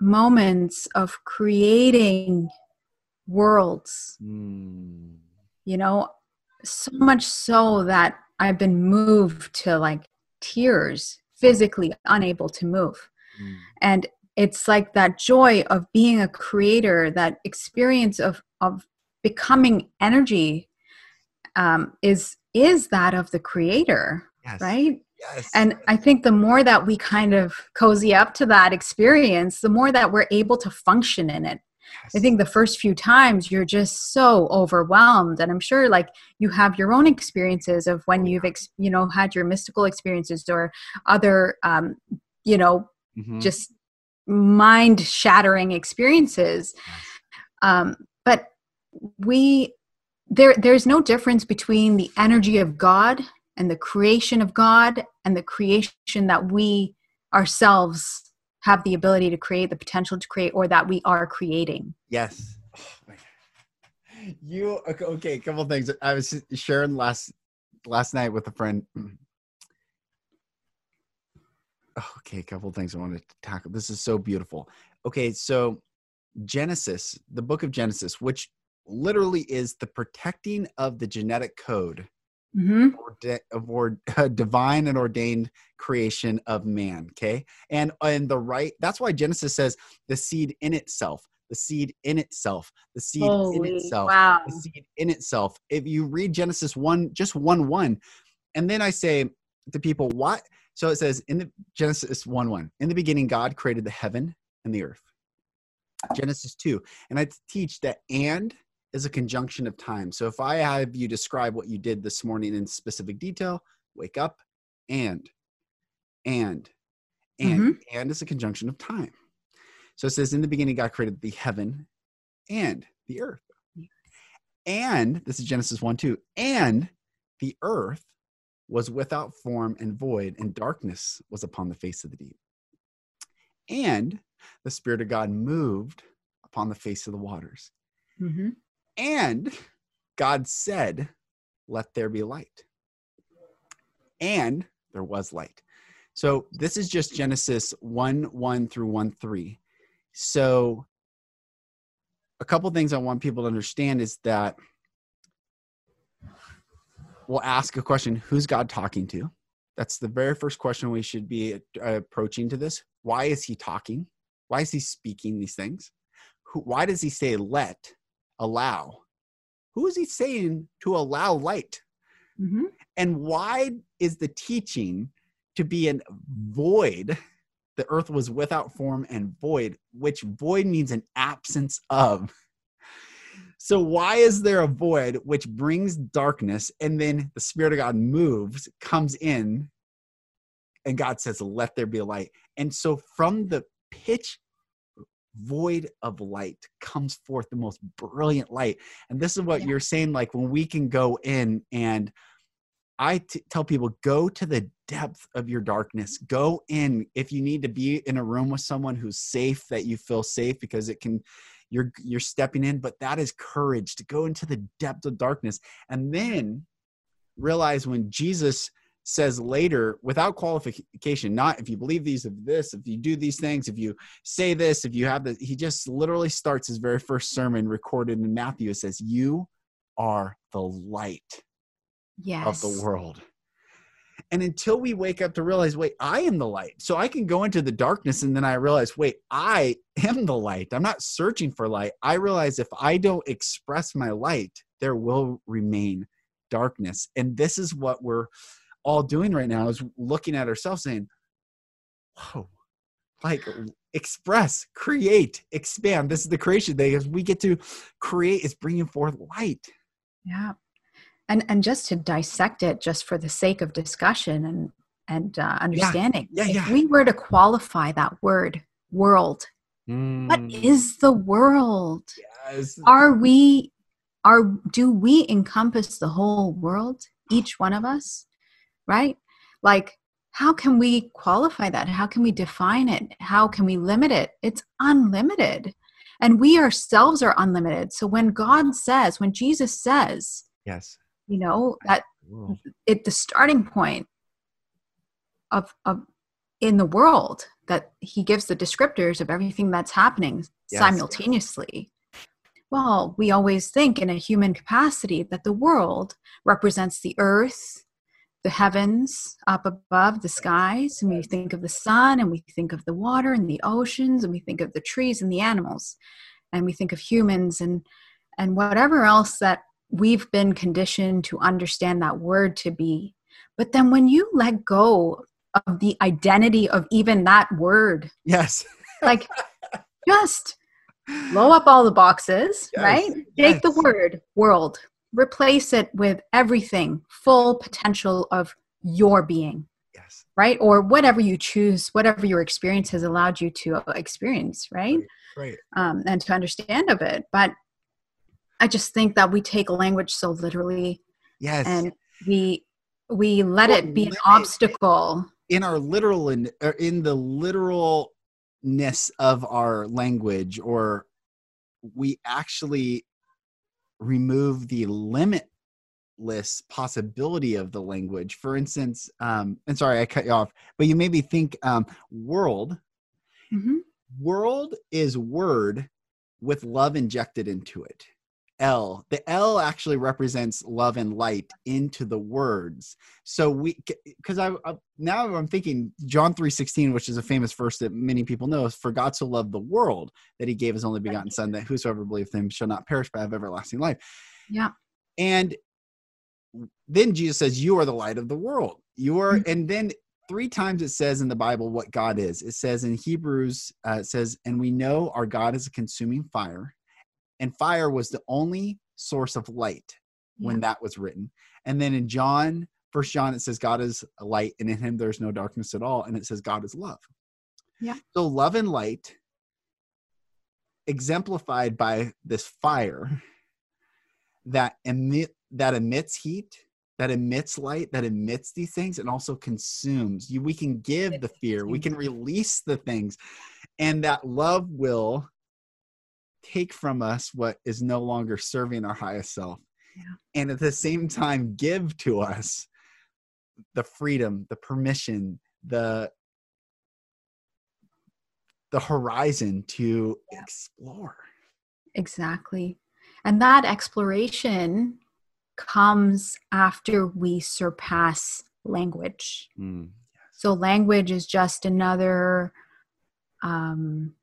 moments of creating worlds mm. you know so much so that i've been moved to like tears, physically unable to move. Mm. And it's like that joy of being a creator, that experience of, of becoming energy um, is is that of the creator, yes. right? Yes. And I think the more that we kind of cozy up to that experience, the more that we're able to function in it. I think the first few times you're just so overwhelmed, and I'm sure like you have your own experiences of when you've ex- you know had your mystical experiences or other um, you know mm-hmm. just mind shattering experiences. Um, but we there there's no difference between the energy of God and the creation of God and the creation that we ourselves have the ability to create, the potential to create, or that we are creating. Yes. you okay, okay? A couple things. I was sharing last last night with a friend. Okay, a couple things I wanted to tackle. This is so beautiful. Okay, so Genesis, the book of Genesis, which literally is the protecting of the genetic code mm-hmm. of or, uh, divine and ordained creation of man. Okay, and and the right. That's why Genesis says the seed in itself, the seed in itself, the seed Holy, in itself, wow. the seed in itself. If you read Genesis one, just one one, and then I say to people, what? So it says in the Genesis one one, in the beginning, God created the heaven and the earth. Genesis 2. And I teach that and is a conjunction of time. So if I have you describe what you did this morning in specific detail, wake up and, and, and, mm-hmm. and is a conjunction of time. So it says, in the beginning, God created the heaven and the earth. And this is Genesis 1 2. And the earth was without form and void, and darkness was upon the face of the deep. And the Spirit of God moved upon the face of the waters. Mm-hmm. And God said, Let there be light. And there was light. So this is just Genesis 1 1 through 1 3. So a couple things I want people to understand is that we'll ask a question Who's God talking to? That's the very first question we should be uh, approaching to this. Why is he talking? Why is he speaking these things? Who, why does he say let, allow? Who is he saying to allow light? Mm-hmm. And why is the teaching to be an void? The earth was without form and void, which void means an absence of. So, why is there a void which brings darkness and then the Spirit of God moves, comes in, and God says, Let there be a light? And so, from the pitch void of light comes forth the most brilliant light and this is what yeah. you're saying like when we can go in and I t- tell people go to the depth of your darkness go in if you need to be in a room with someone who's safe that you feel safe because it can you're you're stepping in but that is courage to go into the depth of darkness and then realize when jesus says later without qualification not if you believe these of this if you do these things if you say this if you have the he just literally starts his very first sermon recorded in matthew it says you are the light yes. of the world and until we wake up to realize wait i am the light so i can go into the darkness and then i realize wait i am the light i'm not searching for light i realize if i don't express my light there will remain darkness and this is what we're all doing right now is looking at ourselves saying, whoa, like express, create, expand. This is the creation as we get to create is bringing forth light. Yeah. And, and just to dissect it just for the sake of discussion and, and uh, understanding, yeah. Yeah, if we were to qualify that word world, mm. what is the world? Yes. Are we are do we encompass the whole world each one of us right? Like, how can we qualify that? How can we define it? How can we limit it? It's unlimited. And we ourselves are unlimited. So when God says, when Jesus says, yes, you know, that it the starting point of of in the world that he gives the descriptors of everything that's happening yes. simultaneously. Well, we always think in a human capacity that the world represents the earth, the heavens up above the skies and we think of the sun and we think of the water and the oceans and we think of the trees and the animals and we think of humans and and whatever else that we've been conditioned to understand that word to be but then when you let go of the identity of even that word yes like just blow up all the boxes, Yes, right? Take the word world, replace it with everything, full potential of your being, Yes. right? Or whatever you choose, whatever your experience has allowed you to experience, right? Right. Um, and to understand of it. But I just think that we take language so literally Yes. and we we let Well, it be an obstacle. in our literal in, in the literalness of our language or we actually remove the limitless possibility of the language for instance um and sorry i cut you off but you made me think um world Mhm. world is word with love injected into it l. The l actually represents love and light into the words. So we because I, I now i'm thinking john 3.16 which is a famous verse that many people know is for god so loved the world that he gave his only begotten son that whosoever believeth him shall not perish but have everlasting life. Yeah. and then jesus says you are the light of the world. You are Mhm. and then three times it says in the bible what god is. It says in hebrews uh, it says and we know our god is a consuming fire and fire was the only source of light when that was written. And then in john first john it says god is a light and in him there's no darkness at all and it says god is love. Yeah. so love and light exemplified by this fire that emit that emits heat that emits light that emits these things and also consumes. You we can give the fear. We can release the things. And that love will take from us what is no longer serving our highest self Yeah. and at the same time give to us the freedom the permission the the horizon to Yeah. explore Exactly. And that exploration comes after we surpass language. So language is just another um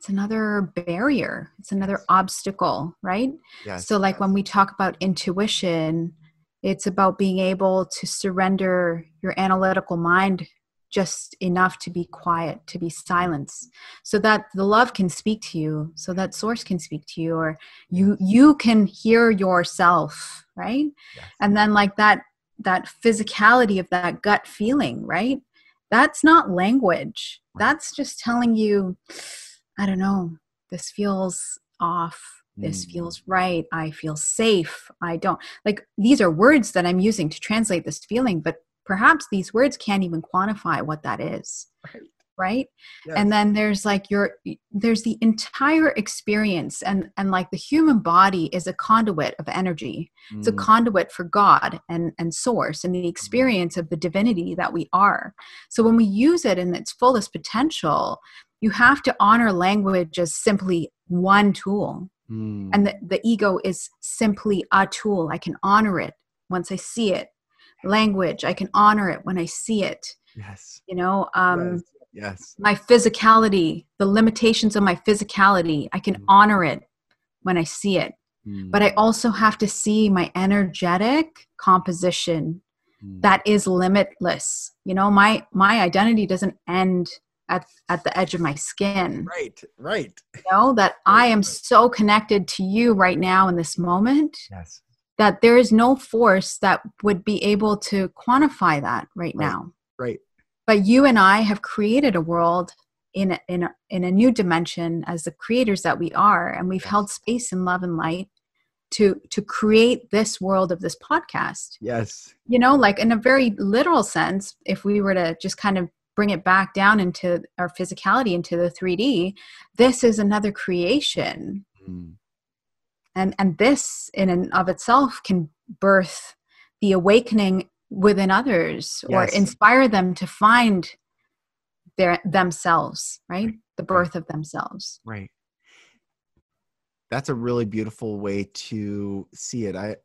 it's another barrier. It's another obstacle, right? yes So like when we talk about intuition, it's about being able to surrender your analytical mind just enough to be quiet, to be silence, so that the love can speak to you, so that source can speak to you, or you you can hear yourself, right? Yes. And then like that that physicality of that gut feeling, right? That's not language. That's just telling you, I don't know, this feels off. This Mm. feels right. I feel safe. I don't like these are words that I'm using to translate this feeling, but perhaps these words can't even quantify what that is. Right. Right. Yes. And then there's like your there's the entire experience and and like the human body is a conduit of energy. It's a Mm. conduit for God and and source and the experience of the divinity that we are. So when we use it in its fullest potential, you have to honor language as simply one tool Mm. and the, the ego is simply a tool i can honor it once i see it language i can honor it when i see it yes you know um yes. Yes my physicality the limitations of my physicality i can Mm. honor it when i see it Mm. but i also have to see my energetic composition Mm. that is limitless you know my my identity doesn't end at at the edge of my skin right right you know that i am so connected to you right now in this moment yes that there is no force that would be able to quantify that right, Right. now right but you and i have created a world in a, in a, in a new dimension as the creators that we are and we've held space and love and light to to create this world of this podcast. Yes. You know like in a very literal sense if we were to just kind of bring it back down into our physicality into the 3d this is another creation. Mm. and and this in and of itself can birth the awakening within others or inspire them to find their themselves right. The birth of themselves. Right. That's a really beautiful way to see it. I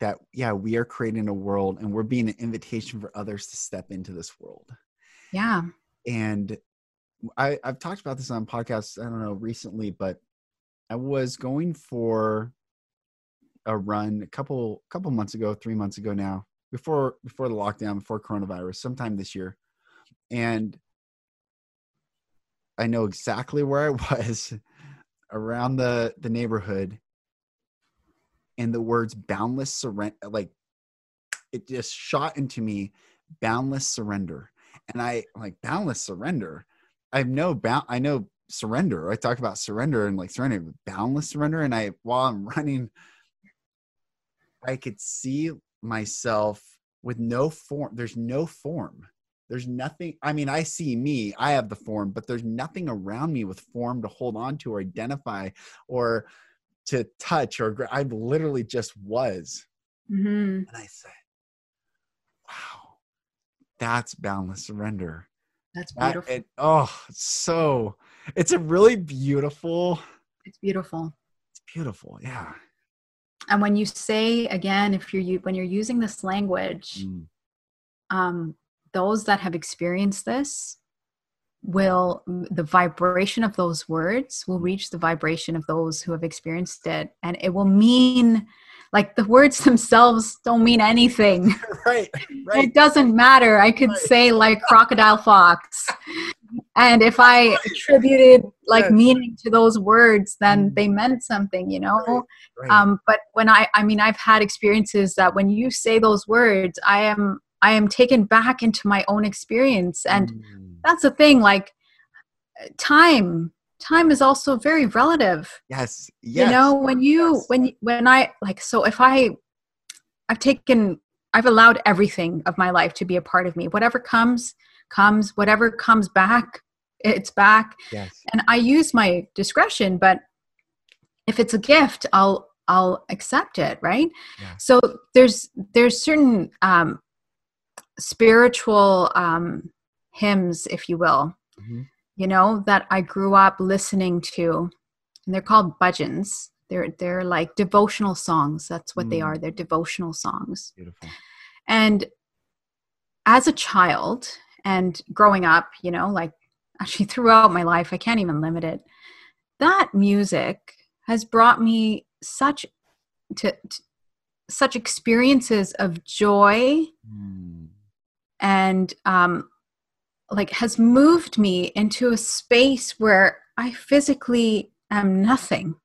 that yeah we are creating a world and we're being an invitation for others to step into this world. Yeah. And I, I've talked about this on podcasts, I don't know, recently, but I was going for a run a couple couple months ago, three months ago now, before before the lockdown, before coronavirus, sometime this year. And I know exactly where I was. around the the neighborhood and the words boundless surrender like it just shot into me boundless surrender and i like boundless surrender i know bound i know surrender i talk about surrender and like surrender boundless surrender and i while i'm running i could see myself with no form there's no form. There's nothing i mean i see me i have the form but there's nothing around me with form to hold on to or identify or to touch or i literally just was. Hmm and i said wow that's boundless surrender. That's That- beautiful. it- oh so it's a really beautiful it's beautiful. it's beautiful yeah And when you say again, if you're when you're using this language, Mm. um, those that have experienced this will the vibration of those words will reach the vibration of those who have experienced it. And it will mean like the words themselves don't mean anything. Right right. it doesn't matter. I could Right. say like crocodile fox and if i attributed like Yes. meaning to those words then Mm. they meant something you know Right, right. um, but when i i mean i've had experiences that when you say those words i am i am taken back into my own experience and Mm. that's the thing like time time is also very relative yes yes you know when you yes. when when i like so if i i've taken i've allowed everything of my life to be a part of me whatever comes comes whatever comes back it's back. Yes. And i use my discretion but if it's a gift i'll i'll accept it right? Yeah. so there's there's certain um spiritual um hymns if you will Mhm. you know that i grew up listening to and they're called bhajans. They're they're like devotional songs. That's what they Mm. are. They're devotional songs. Beautiful. And as a child and growing up, you know, like actually throughout my life, I can't even limit it. That music has brought me such to, to such experiences of joy Mm. and um like has moved me into a space where I physically am nothing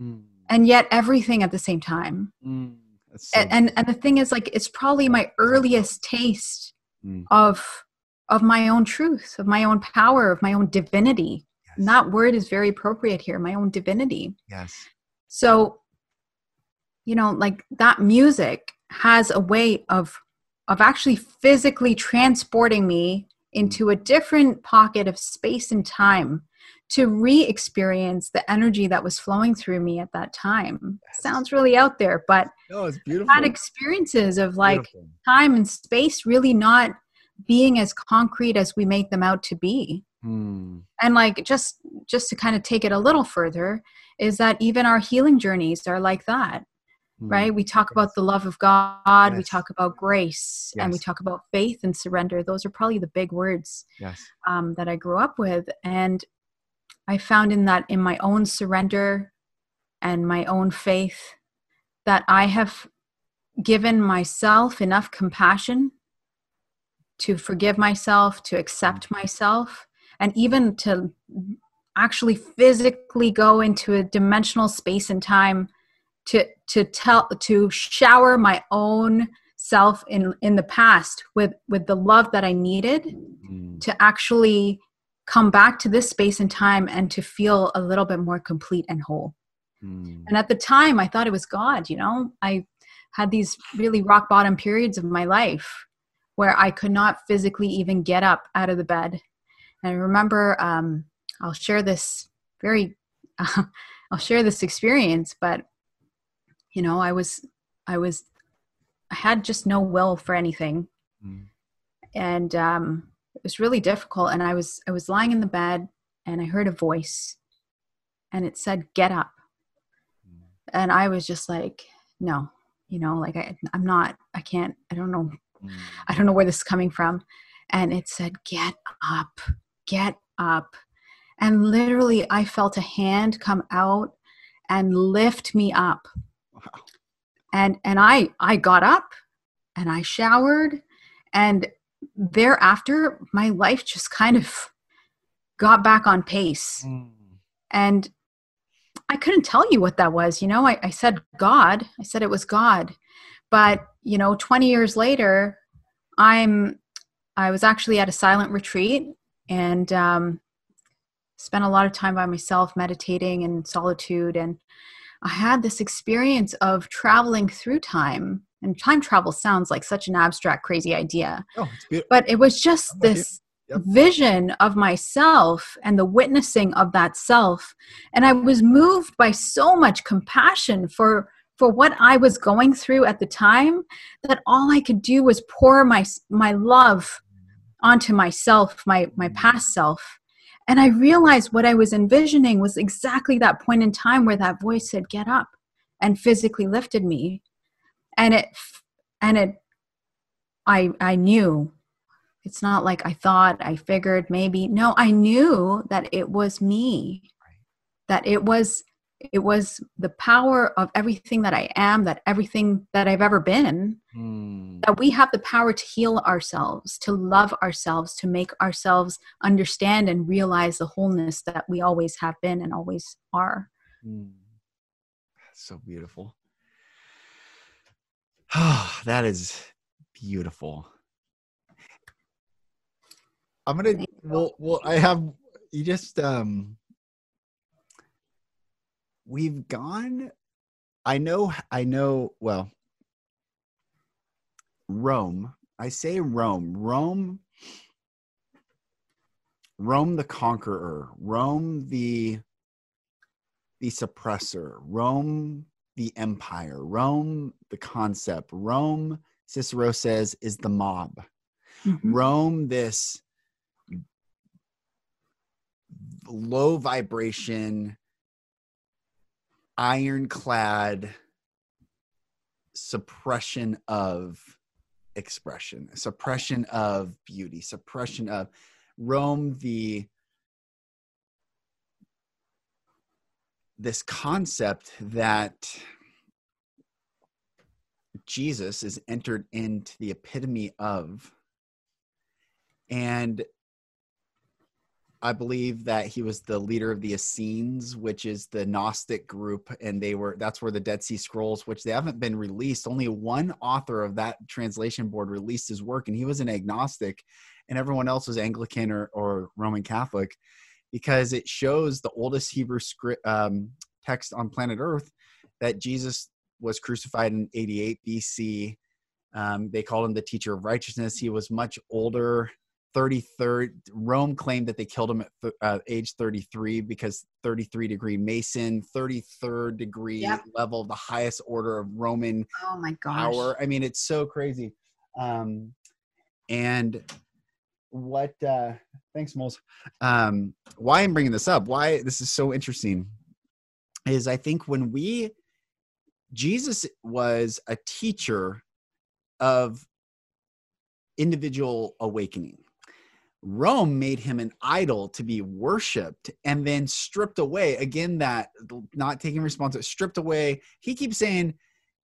Mm. and yet everything at the same time. Mm. So and, and and the thing is like it's probably my earliest taste Mm. of of my own truth of my own power of my own divinity yes. and that word is very appropriate here my own divinity yes so you know like that music has a way of of actually physically transporting me into a different pocket of space and time to re-experience the energy that was flowing through me at that time Yes. sounds really out there but no it's beautiful had experiences of like Beautiful. time and space really not being as concrete as we make them out to be. Mm. and like just just to kind of take it a little further is that even our healing journeys are like that Mm. right? We talk about the love of god we talk about grace and we talk about faith and surrender. Those are probably the big words yes. um, that i grew up with. And i found in that in my own surrender and my own faith that i have given myself enough compassion to forgive myself to accept myself and even to actually physically go into a dimensional space and time to to tell to shower my own self in in the past with with the love that i needed Mm. to actually come back to this space and time and to feel a little bit more complete and whole Mm. and at the time i thought it was god you know i had these really rock bottom periods of my life where i could not physically even get up out of the bed and i remember um, i'll share this very i'll share this experience but you know i was i was i had just no will for anything Mm. and um, it was really difficult and i was i was lying in the bed and i heard a voice and it said get up Mm. and i was just like no you know like I, i'm not i can't i don't know. I don't know where this is coming from and it said get up get up and literally i felt a hand come out and lift me up Wow. and and i i got up and i showered and thereafter my life just kind of got back on pace Mm. and I couldn't tell you what that was. You know, I, I said God. I said it was God. But, you know, 20 years later, I'm I was actually at a silent retreat and um, spent a lot of time by myself meditating in solitude and I had this experience of traveling through time. And time travel sounds like such an abstract, crazy idea. Oh. But it was just this Yep. vision of myself and the witnessing of that self. And I was moved by so much compassion for for what I was going through at the time that all I could do was pour my my love onto myself, my my mm. past self. And I realized what I was envisioning was exactly that point in time where that voice said, "Get up," and physically lifted me. And it and it I I knew it's not like I thought, I figured maybe. No, I knew that it was me. That it was it was the power of everything that I am, that everything that I've ever been, Hmm. that we have the power to heal ourselves, to love ourselves, to make ourselves understand and realize the wholeness that we always have been and always are. Hmm. So beautiful. Oh, that is beautiful. I'm gonna well well I have you just um we've gone I know I know well Rome. I say Rome. Rome Rome the conqueror. Rome the the suppressor. Rome the empire. Rome the concept. Rome Cicero says is the mob. Mm-hmm. Rome this low vibration ironclad suppression of expression suppression of beauty suppression of rome the this concept that jesus is entered into the epitome of and I believe that he was the leader of the Essenes, which is the Gnostic group, and they were that's where the Dead Sea Scrolls, which they haven't been released. Only one author of that translation board released his work, and he was an agnostic, and everyone else was Anglican or, or Roman Catholic, because it shows the oldest Hebrew script um, text on planet Earth that Jesus was crucified in 88 BC. Um, they called him the teacher of righteousness. He was much older 33rd rome claimed that they killed him at th- uh, age 33 because 33 degree mason 33rd degree Yep. level the highest order of roman Oh my gosh. power i mean it's so crazy um and what uh thanks moles um why i'm bringing this up why this is so interesting is i think when we jesus was a teacher of individual awakening Rome made him an idol to be worshipped and then stripped away. Again, that not taking responsibility, stripped away. He keeps saying,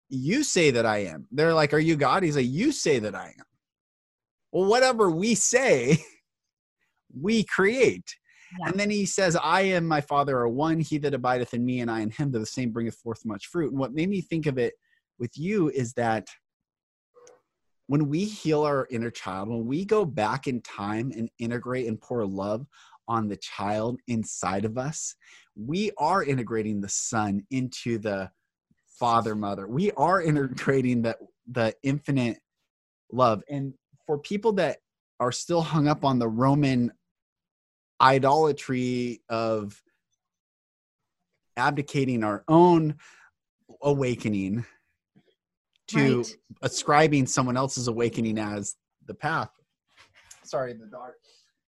You say that I am. They're like, Are you God? He's like, You say that I am. Well, whatever we say, we create. Yeah. And then he says, I am my Father are one. He that abideth in me and I in him, the same bringeth forth much fruit. And what made me think of it with you is that when we heal our inner child, when we go back in time and integrate and pour love on the child inside of us, we are integrating the son into the father mother. We are integrating the the infinite love. And for people that are still hung up on the Roman idolatry of abdicating our own awakening to Right. ascribing someone else's awakening as the path. Sorry, the dark.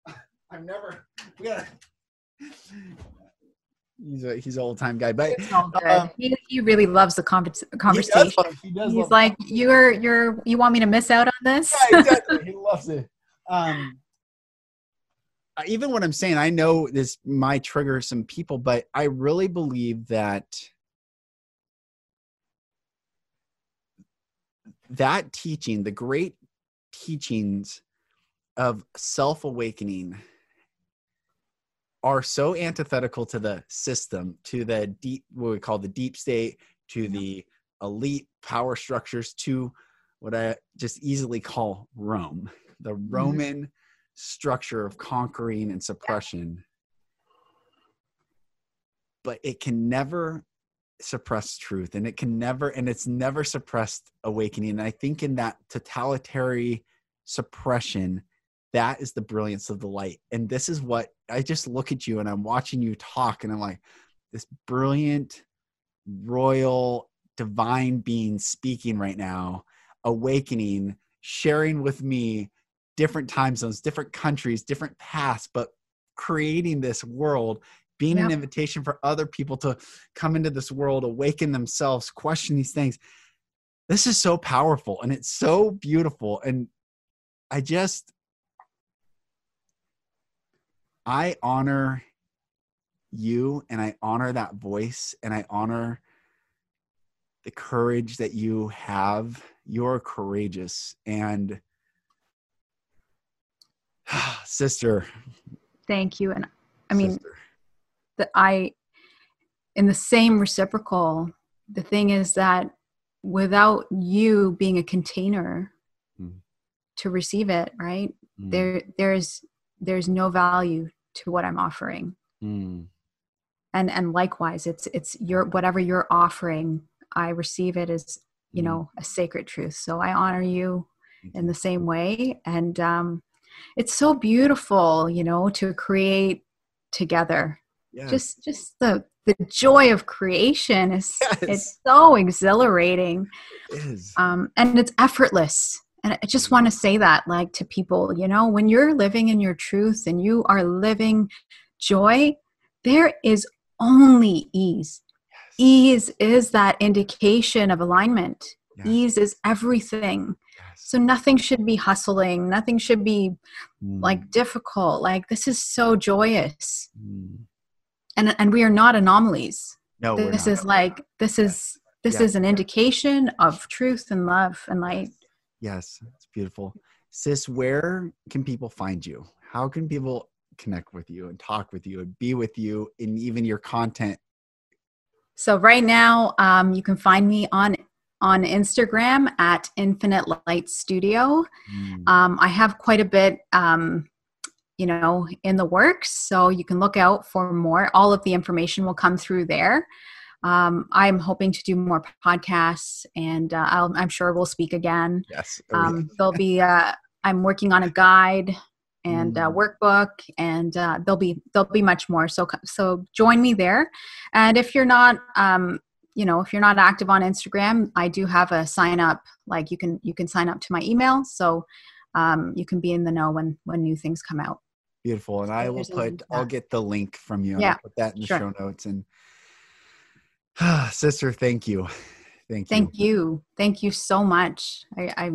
I'm never. We gotta. He's a he's an old time guy, but It's all good. Um, he, he really loves the convers- he does conversation. love- he does He's like, you're you're you want me to miss out on this? yeah, exactly. he loves it. Um, even what I'm saying, I know this might trigger some people, but I really believe that that teaching, the great teachings of self awakening, are so antithetical to the system, to the deep, what we call the deep state, to the elite power structures, to what I just easily call Rome, the Mm-hmm. Roman structure of conquering and suppression. But it can never suppress truth and it can never, and it's never suppressed awakening. And I think in that totalitarian suppression, that is the brilliance of the light. And this is what I just look at you and I'm watching you talk and I'm like, this brilliant, royal, divine being speaking right now, awakening, sharing with me different time zones, different countries, different paths, but creating this world, being an invitation for other people to come into this world, awaken themselves, question these things. This is so powerful and it's so beautiful. And I just, I honor you and I honor that voice and I honor the courage that you have. You're courageous and sister. Thank you. And I mean, sister. That I, in the same reciprocal, the thing is that without you being a container Mhm. to receive it, right? Mm, There, there's, there's no value to what I'm offering. mm, And, and likewise, it's, it's your, whatever you're offering, I receive it as, you mm. know, a sacred truth. So I honor you in the same way. And, um, it's so beautiful, you know, to create together Just just the the joy of creation is Yes. it's so exhilarating. It is. um and it's effortless. And i just want to say that like to people you know when you're living in your truth and you are living joy there is only ease. Yes. ease is that indication of alignment. Yes. ease is everything. So nothing should be hustling. Nothing should be Mm, like difficult. Like this is so joyous. Mm. And and we are not anomalies no, we're this is like this is this Yeah. is an indication of truth and love and light Yes, it's beautiful. Sis, where can people find you? How can people connect with you and talk with you and be with you in even your content? so right now um, you can find me on on instagram at infinite light studio Mm, um, i have quite a bit um, you know in the works so you can look out for more all of the information will come through there um, i'm hoping to do more podcasts and uh, I'll, i'm sure we'll speak again yes. Oh, yeah. um, there'll be uh, i'm working on a guide and a Mm. workbook and uh, there'll be there'll be much more so so join me there and if you're not um, you know if you're not active on instagram i do have a sign up like you can you can sign up to my email so um, you can be in the know when when new things come out Beautiful. And I will there's a link put, I'll get the link from you Yeah, I'll put that in the sure. show notes. And sister, thank you. Thank you. thank you thank you so much i i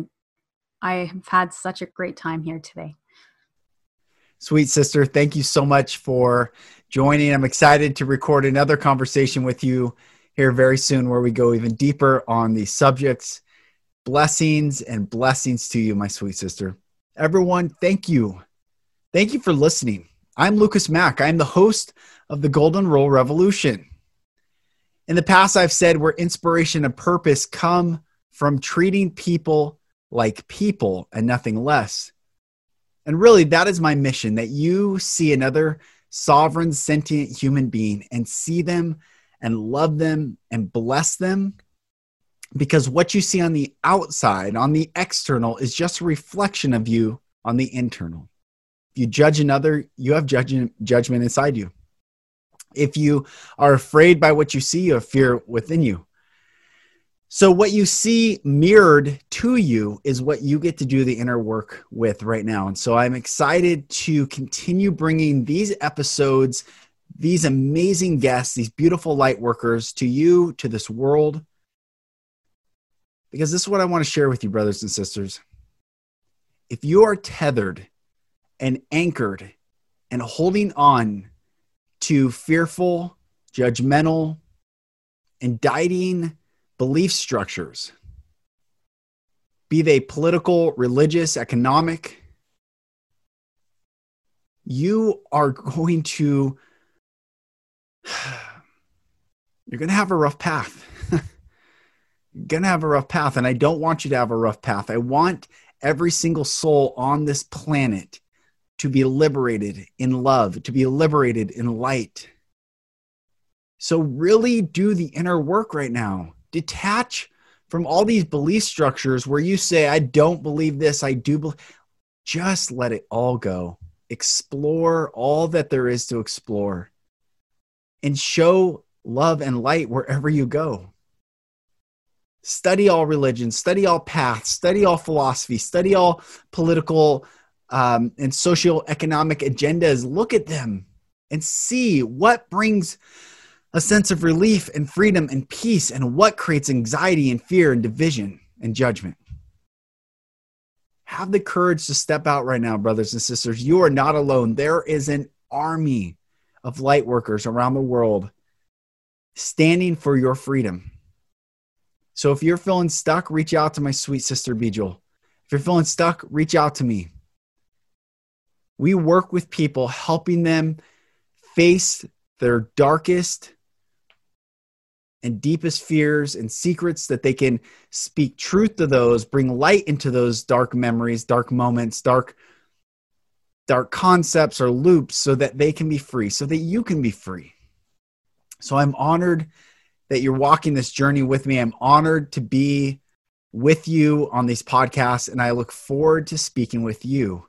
i have had such a great time here today Sweet sister, thank you so much for joining. I'm excited to record another conversation with you here very soon where we go even deeper on these subjects. Blessings and blessings to you, my sweet sister. Everyone, thank you. Thank you for listening. I'm Lucas Mack. I'm the host of the Golden Rule Revolution. In the past, I've said where inspiration and purpose come from treating people like people and nothing less. And really, that is my mission that you see another sovereign, sentient human being and see them and love them and bless them. Because what you see on the outside, on the external, is just a reflection of you on the internal. You judge another, you have judgment, judgment inside you. If you are afraid by what you see, you have fear within you. So, what you see mirrored to you is what you get to do the inner work with right now. And so, I'm excited to continue bringing these episodes, these amazing guests, these beautiful light workers to you, to this world, because this is what I want to share with you, brothers and sisters. If you are tethered and anchored and holding on to fearful, judgmental, indicting, belief structures, be they political, religious, economic, you are going to you're going to have a rough path. you're going to have a rough path and I don't want you to have a rough path. I want every single soul on this planet to be liberated in love, to be liberated in light. So, really do the inner work right now. Detach from all these belief structures where you say, I don't believe this, I do believe. Just let it all go. Explore all that there is to explore and show love and light wherever you go. Study all religions, study all paths, study all philosophy, study all political um, and socio-economic agendas. Look at them and see what brings a sense of relief and freedom and peace and what creates anxiety and fear and division and judgment. Have the courage to step out right now, brothers and sisters. You are not alone. There is an army of light workers around the world standing for your freedom. So if you're feeling stuck, reach out to my sweet sister Beejal. If you're feeling stuck, reach out to me. We work with people, helping them face their darkest and deepest fears and secrets that they can speak truth to those, bring light into those dark memories, dark moments, dark dark concepts or loops so that they can be free, so that you can be free. So I'm honored that you're walking this journey with me. I'm honored to be with you on these podcasts, and I look forward to speaking with you